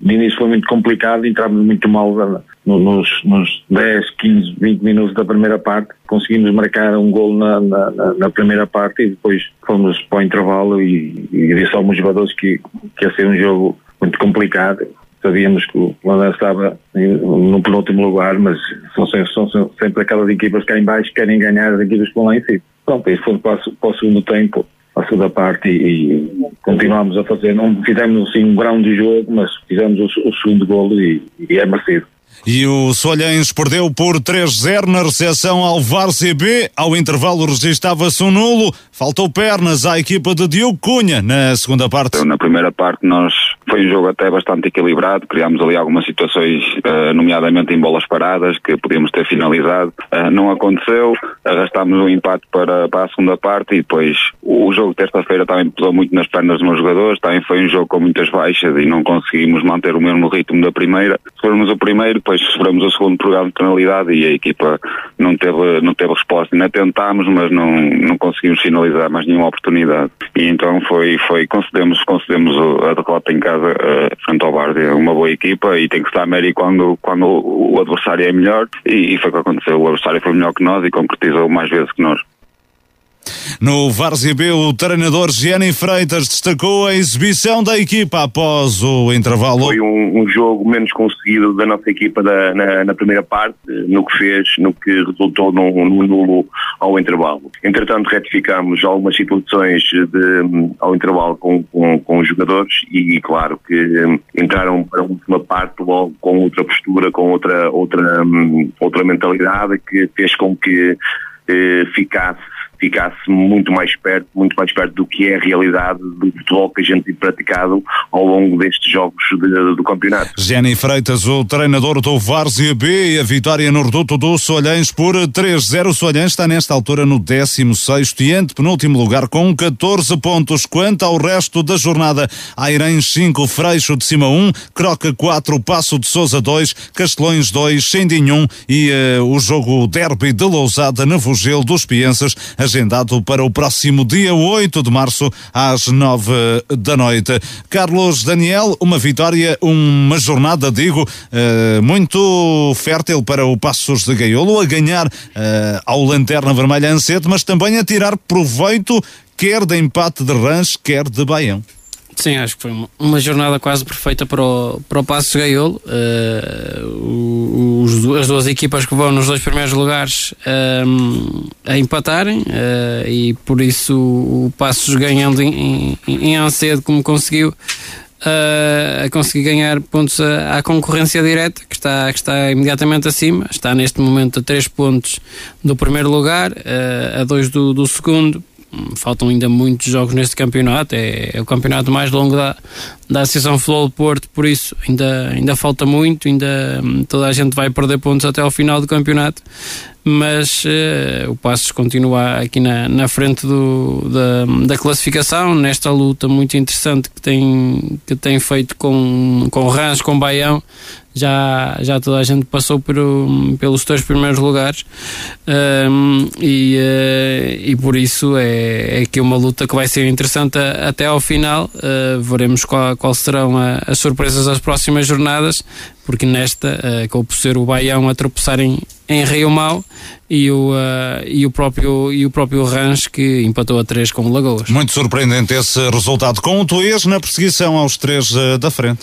de início foi muito complicado, entramos muito mal nos, nos 10, 15, 20 minutos da primeira parte, conseguimos marcar um gol na, na, na, primeira parte e depois fomos para o intervalo e, e disse alguns jogadores que, que ia ser um jogo muito complicado. Sabíamos que o Landan estava no penúltimo lugar, mas são sempre, são sempre aquelas equipas que cá em baixo querem ganhar as equipas que estão lá em cima. Pronto, foi para o segundo tempo a segunda parte e, e continuamos a fazer. Não fizemos assim um grão de jogo, mas fizemos o, o segundo golo e, e é merecido. E o Solhães perdeu por 3-0 na recepção ao Várzea B. Ao intervalo registava-se um nulo. Faltou pernas à equipa de Diogo Cunha na segunda parte. Na primeira parte nós foi um jogo até bastante equilibrado. Criámos ali algumas situações, uh, nomeadamente em bolas paradas, que podíamos ter finalizado. Uh, não aconteceu. Arrastámos o um empate para, para a segunda parte e depois o jogo de terça-feira também pesou muito nas pernas dos meus jogadores. Também foi um jogo com muitas baixas e não conseguimos manter o mesmo ritmo da primeira. Se formos o primeiro, depois sofremos o segundo programa de penalidade e a equipa não teve, não teve resposta. Ainda tentámos, mas não, não conseguimos finalizar mais nenhuma oportunidade. E então foi, foi concedemos, concedemos a derrota em casa uh, frente ao Várzea. É uma boa equipa e tem que estar mérito quando, quando o adversário é melhor e, e foi o que aconteceu. O adversário foi melhor que nós e concretizou mais vezes que nós. No Várzea B, o treinador Gianni Freitas destacou a exibição da equipa após o intervalo. Foi um, um jogo menos conseguido da nossa equipa da, na, na, primeira parte, no que fez, no que resultou num, num nulo ao intervalo. Entretanto, retificamos algumas situações de, ao intervalo com, com, com os jogadores e, claro, que um, entraram para a última parte logo com outra postura, com outra, outra, um, outra mentalidade que fez com que eh, ficasse ficasse muito mais perto, muito mais perto do que é a realidade do futebol que a gente tem praticado ao longo destes jogos de, do campeonato. Jenny Freitas, o treinador do Várzea B, a vitória no reduto do Solhães por 3-0. O Solhães está nesta altura no 16 e antepenúltimo lugar com 14 pontos. Quanto ao resto da jornada, Airães 5, Freixo de Cima 1, Croca 4, Passo de Souza 2, Castelões 2, Sendinho 1 e uh, o jogo Derby de Lousada na Vogel dos Pienças agendado para o próximo dia 8 de março, às 9 da noite. Carlos Daniel, uma vitória, uma jornada, digo, uh, muito fértil para o Passos de Gaiolo, a ganhar uh, ao Lanterna Vermelha Ancete, mas também a tirar proveito quer de empate de Rãs, quer de Baião. Sim, acho que foi uma jornada quase perfeita para o, para o Passo Gaiolo. Uh, os, as duas equipas que vão nos dois primeiros lugares um, eh, a empatarem uh, e por isso o Passos ganhando em, em, em como conseguiu uh, a conseguir ganhar pontos à, à, concorrência direta que está, que está imediatamente acima. Está neste momento a 3 pontos do primeiro lugar, a 2 do, do segundo faltam ainda muitos jogos neste campeonato, é, é o campeonato mais longo da, da Associação Futebol Porto, por isso ainda, ainda falta muito, ainda hum, toda a gente vai perder pontos até ao final do campeonato, mas uh, o Passos continua aqui na, na frente do, da, da classificação, nesta luta muito interessante que tem, que tem feito com, com Rãs, com Baião, já, já toda a gente passou por, pelos três primeiros lugares um, e, uh, e por isso é, é aqui uma luta que vai ser interessante a, até ao final. Uh, veremos qual, qual serão a, as surpresas das próximas jornadas, porque nesta uh, acabou por ser o Baião a tropeçar em, em Rio Mau e o, uh, e o próprio, e o próprio Rãs que empatou a três com o Lagoas. Muito surpreendente esse resultado, com o Tuês na perseguição aos três uh, da frente.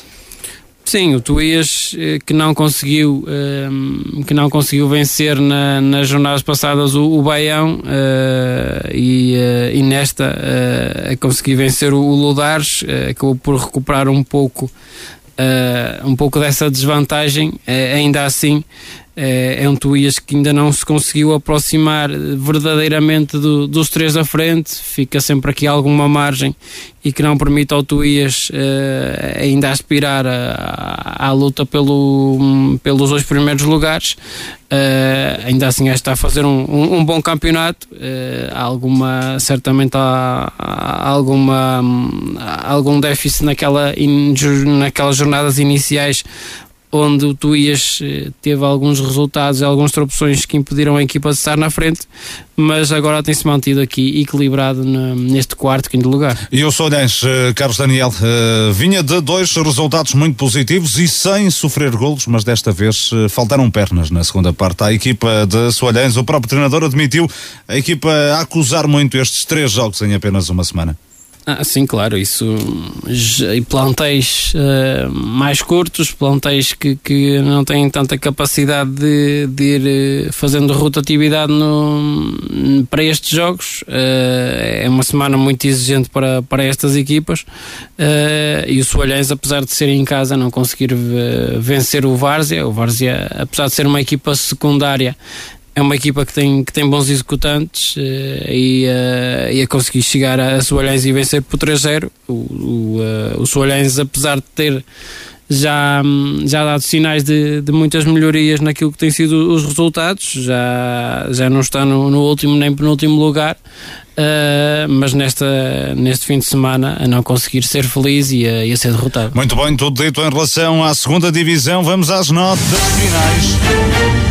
Sim, o Tuías eh, que não conseguiu ehm, que não conseguiu vencer na, nas jornadas passadas o, o Baião uh, e, e nesta consegui vencer o Ludares, acabou por recuperar um pouco um pouco dessa desvantagem, ainda assim é, é um Tuías que ainda não se conseguiu aproximar verdadeiramente do, dos três da frente, fica sempre aqui alguma margem e que não permite ao Tuías uh, ainda aspirar à luta pelo, pelos dois primeiros lugares. Uh, ainda assim está a fazer um, um, um bom campeonato. Há alguma, certamente há, há alguma, há algum déficit naquela, in, naquelas jornadas iniciais onde o Tuías eh, teve alguns resultados e algumas tropeções que impediram a equipa de estar na frente, mas agora tem-se mantido aqui equilibrado neste quarto, quinto lugar. E o Solhães, eh, Carlos Daniel, uh, vinha de dois resultados muito positivos e sem sofrer golos, mas desta vez faltaram pernas na segunda parte. A equipa de Solhães, o próprio treinador admitiu a equipa a acusar muito estes três jogos em apenas uma semana. Ah, sim, claro, isso. E plantéis uh, mais curtos, plantéis que, que não têm tanta capacidade de, de ir uh, fazendo rotatividade no, para estes jogos. Uh, é uma semana muito exigente para, para estas equipas. e o Soalhães, apesar de ser em casa, não conseguir vencer o Várzea. O Várzea, apesar de ser uma equipa secundária, é uma equipa que tem, que tem bons executantes uh, e, uh, e a conseguir chegar a, a Soalhães e vencer por 3-0. O, o, uh, o Soalhães, apesar de ter já, já dado sinais de, de muitas melhorias naquilo que têm sido os resultados, já, já não está no, no último nem penúltimo lugar, Uh, mas nesta, neste fim de semana a não conseguir ser feliz e a, e a ser derrotado. Muito bem, tudo dito em relação à segunda divisão. Vamos às notas finais.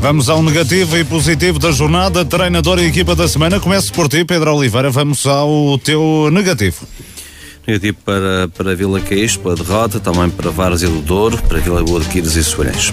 Vamos ao negativo e positivo da jornada. Treinador e equipa da semana. Começo por ti, Pedro Oliveira. Vamos ao teu negativo. Negativo para, para Vila Queixo, pela derrota, também para Várzea do Douro, para Vila Boa de Quires e Soares.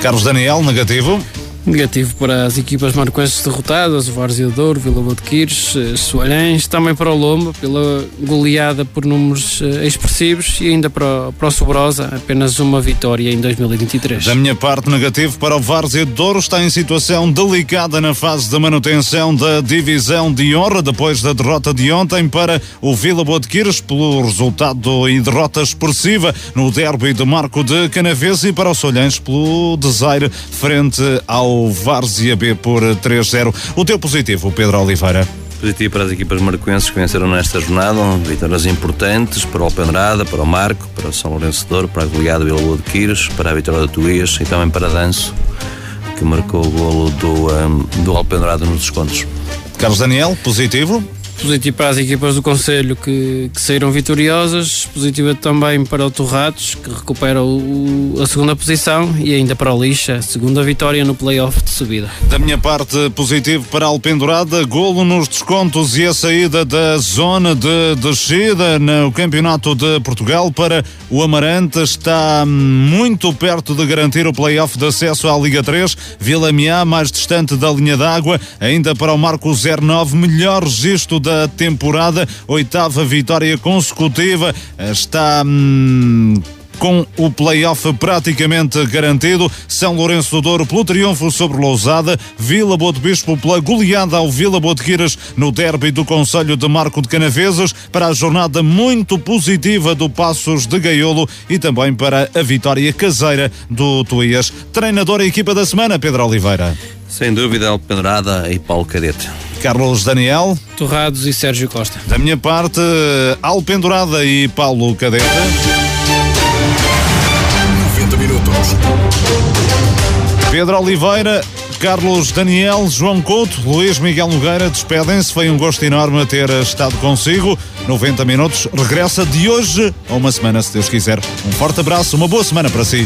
Carlos Daniel, negativo. Negativo para as equipas marcoenses derrotadas, o Várzea Douro, Vila Boa de Quires, eh, Soalhães, também para o Lomba, pela goleada por números uh, expressivos e ainda para, para o Sobrosa, apenas uma vitória em 2023. Da minha parte, negativo para o Várzea Douro, está em situação delicada na fase de manutenção da divisão de honra, depois da derrota de ontem para o Vila Boa de Quires, pelo resultado e derrota expressiva no derby de Marco de Canaves e para o Solhães pelo desaire frente ao o Várzea B por 3-0. O teu positivo, Pedro Oliveira? Positivo para as equipas marcoenses que venceram nesta jornada, vitórias importantes para o Alpendrada, para o Marco, para o São Lourenço Douro, para a goleada Vila Boa de Quires, para a vitória do Tuías e também para Danço, que marcou o golo do, um, do Alpendrada nos descontos. Carlos Daniel, positivo? Positivo para as equipas do Conselho que, que saíram vitoriosas, positivo também para o Torrados, que recupera o, a segunda posição, e ainda para o Lixa, segunda vitória no play-off de subida. Da minha parte, positivo para a Alpendurada, golo nos descontos e a saída da zona de descida no Campeonato de Portugal para o Amarante. Está muito perto de garantir o play-off de acesso à Liga 3. Vila Miá, mais distante da linha d'água, ainda para o Marco 09, melhor registro da temporada, oitava vitória consecutiva, está hum, com o play-off praticamente garantido. São Lourenço do Douro pelo triunfo sobre Lousada, Vila Boa de Bispo pela goleada ao Vila Boa de Quiras no derby do Conselho de Marco de Canaveses, para a jornada muito positiva do Passos de Gaiolo e também para a vitória caseira do Tuías. Treinador e equipa da semana, Pedro Oliveira. Sem dúvida, Alpendrada e Paulo Cadete. Carlos Daniel. Torrados e Sérgio Costa. Da minha parte, Alpendurada e Paulo Cadete. 90 minutos. Pedro Oliveira, Carlos Daniel, João Couto, Luís Miguel Nogueira despedem-se. Foi um gosto enorme ter estado consigo. 90 minutos regressa de hoje a uma semana, se Deus quiser. Um forte abraço, uma boa semana para si.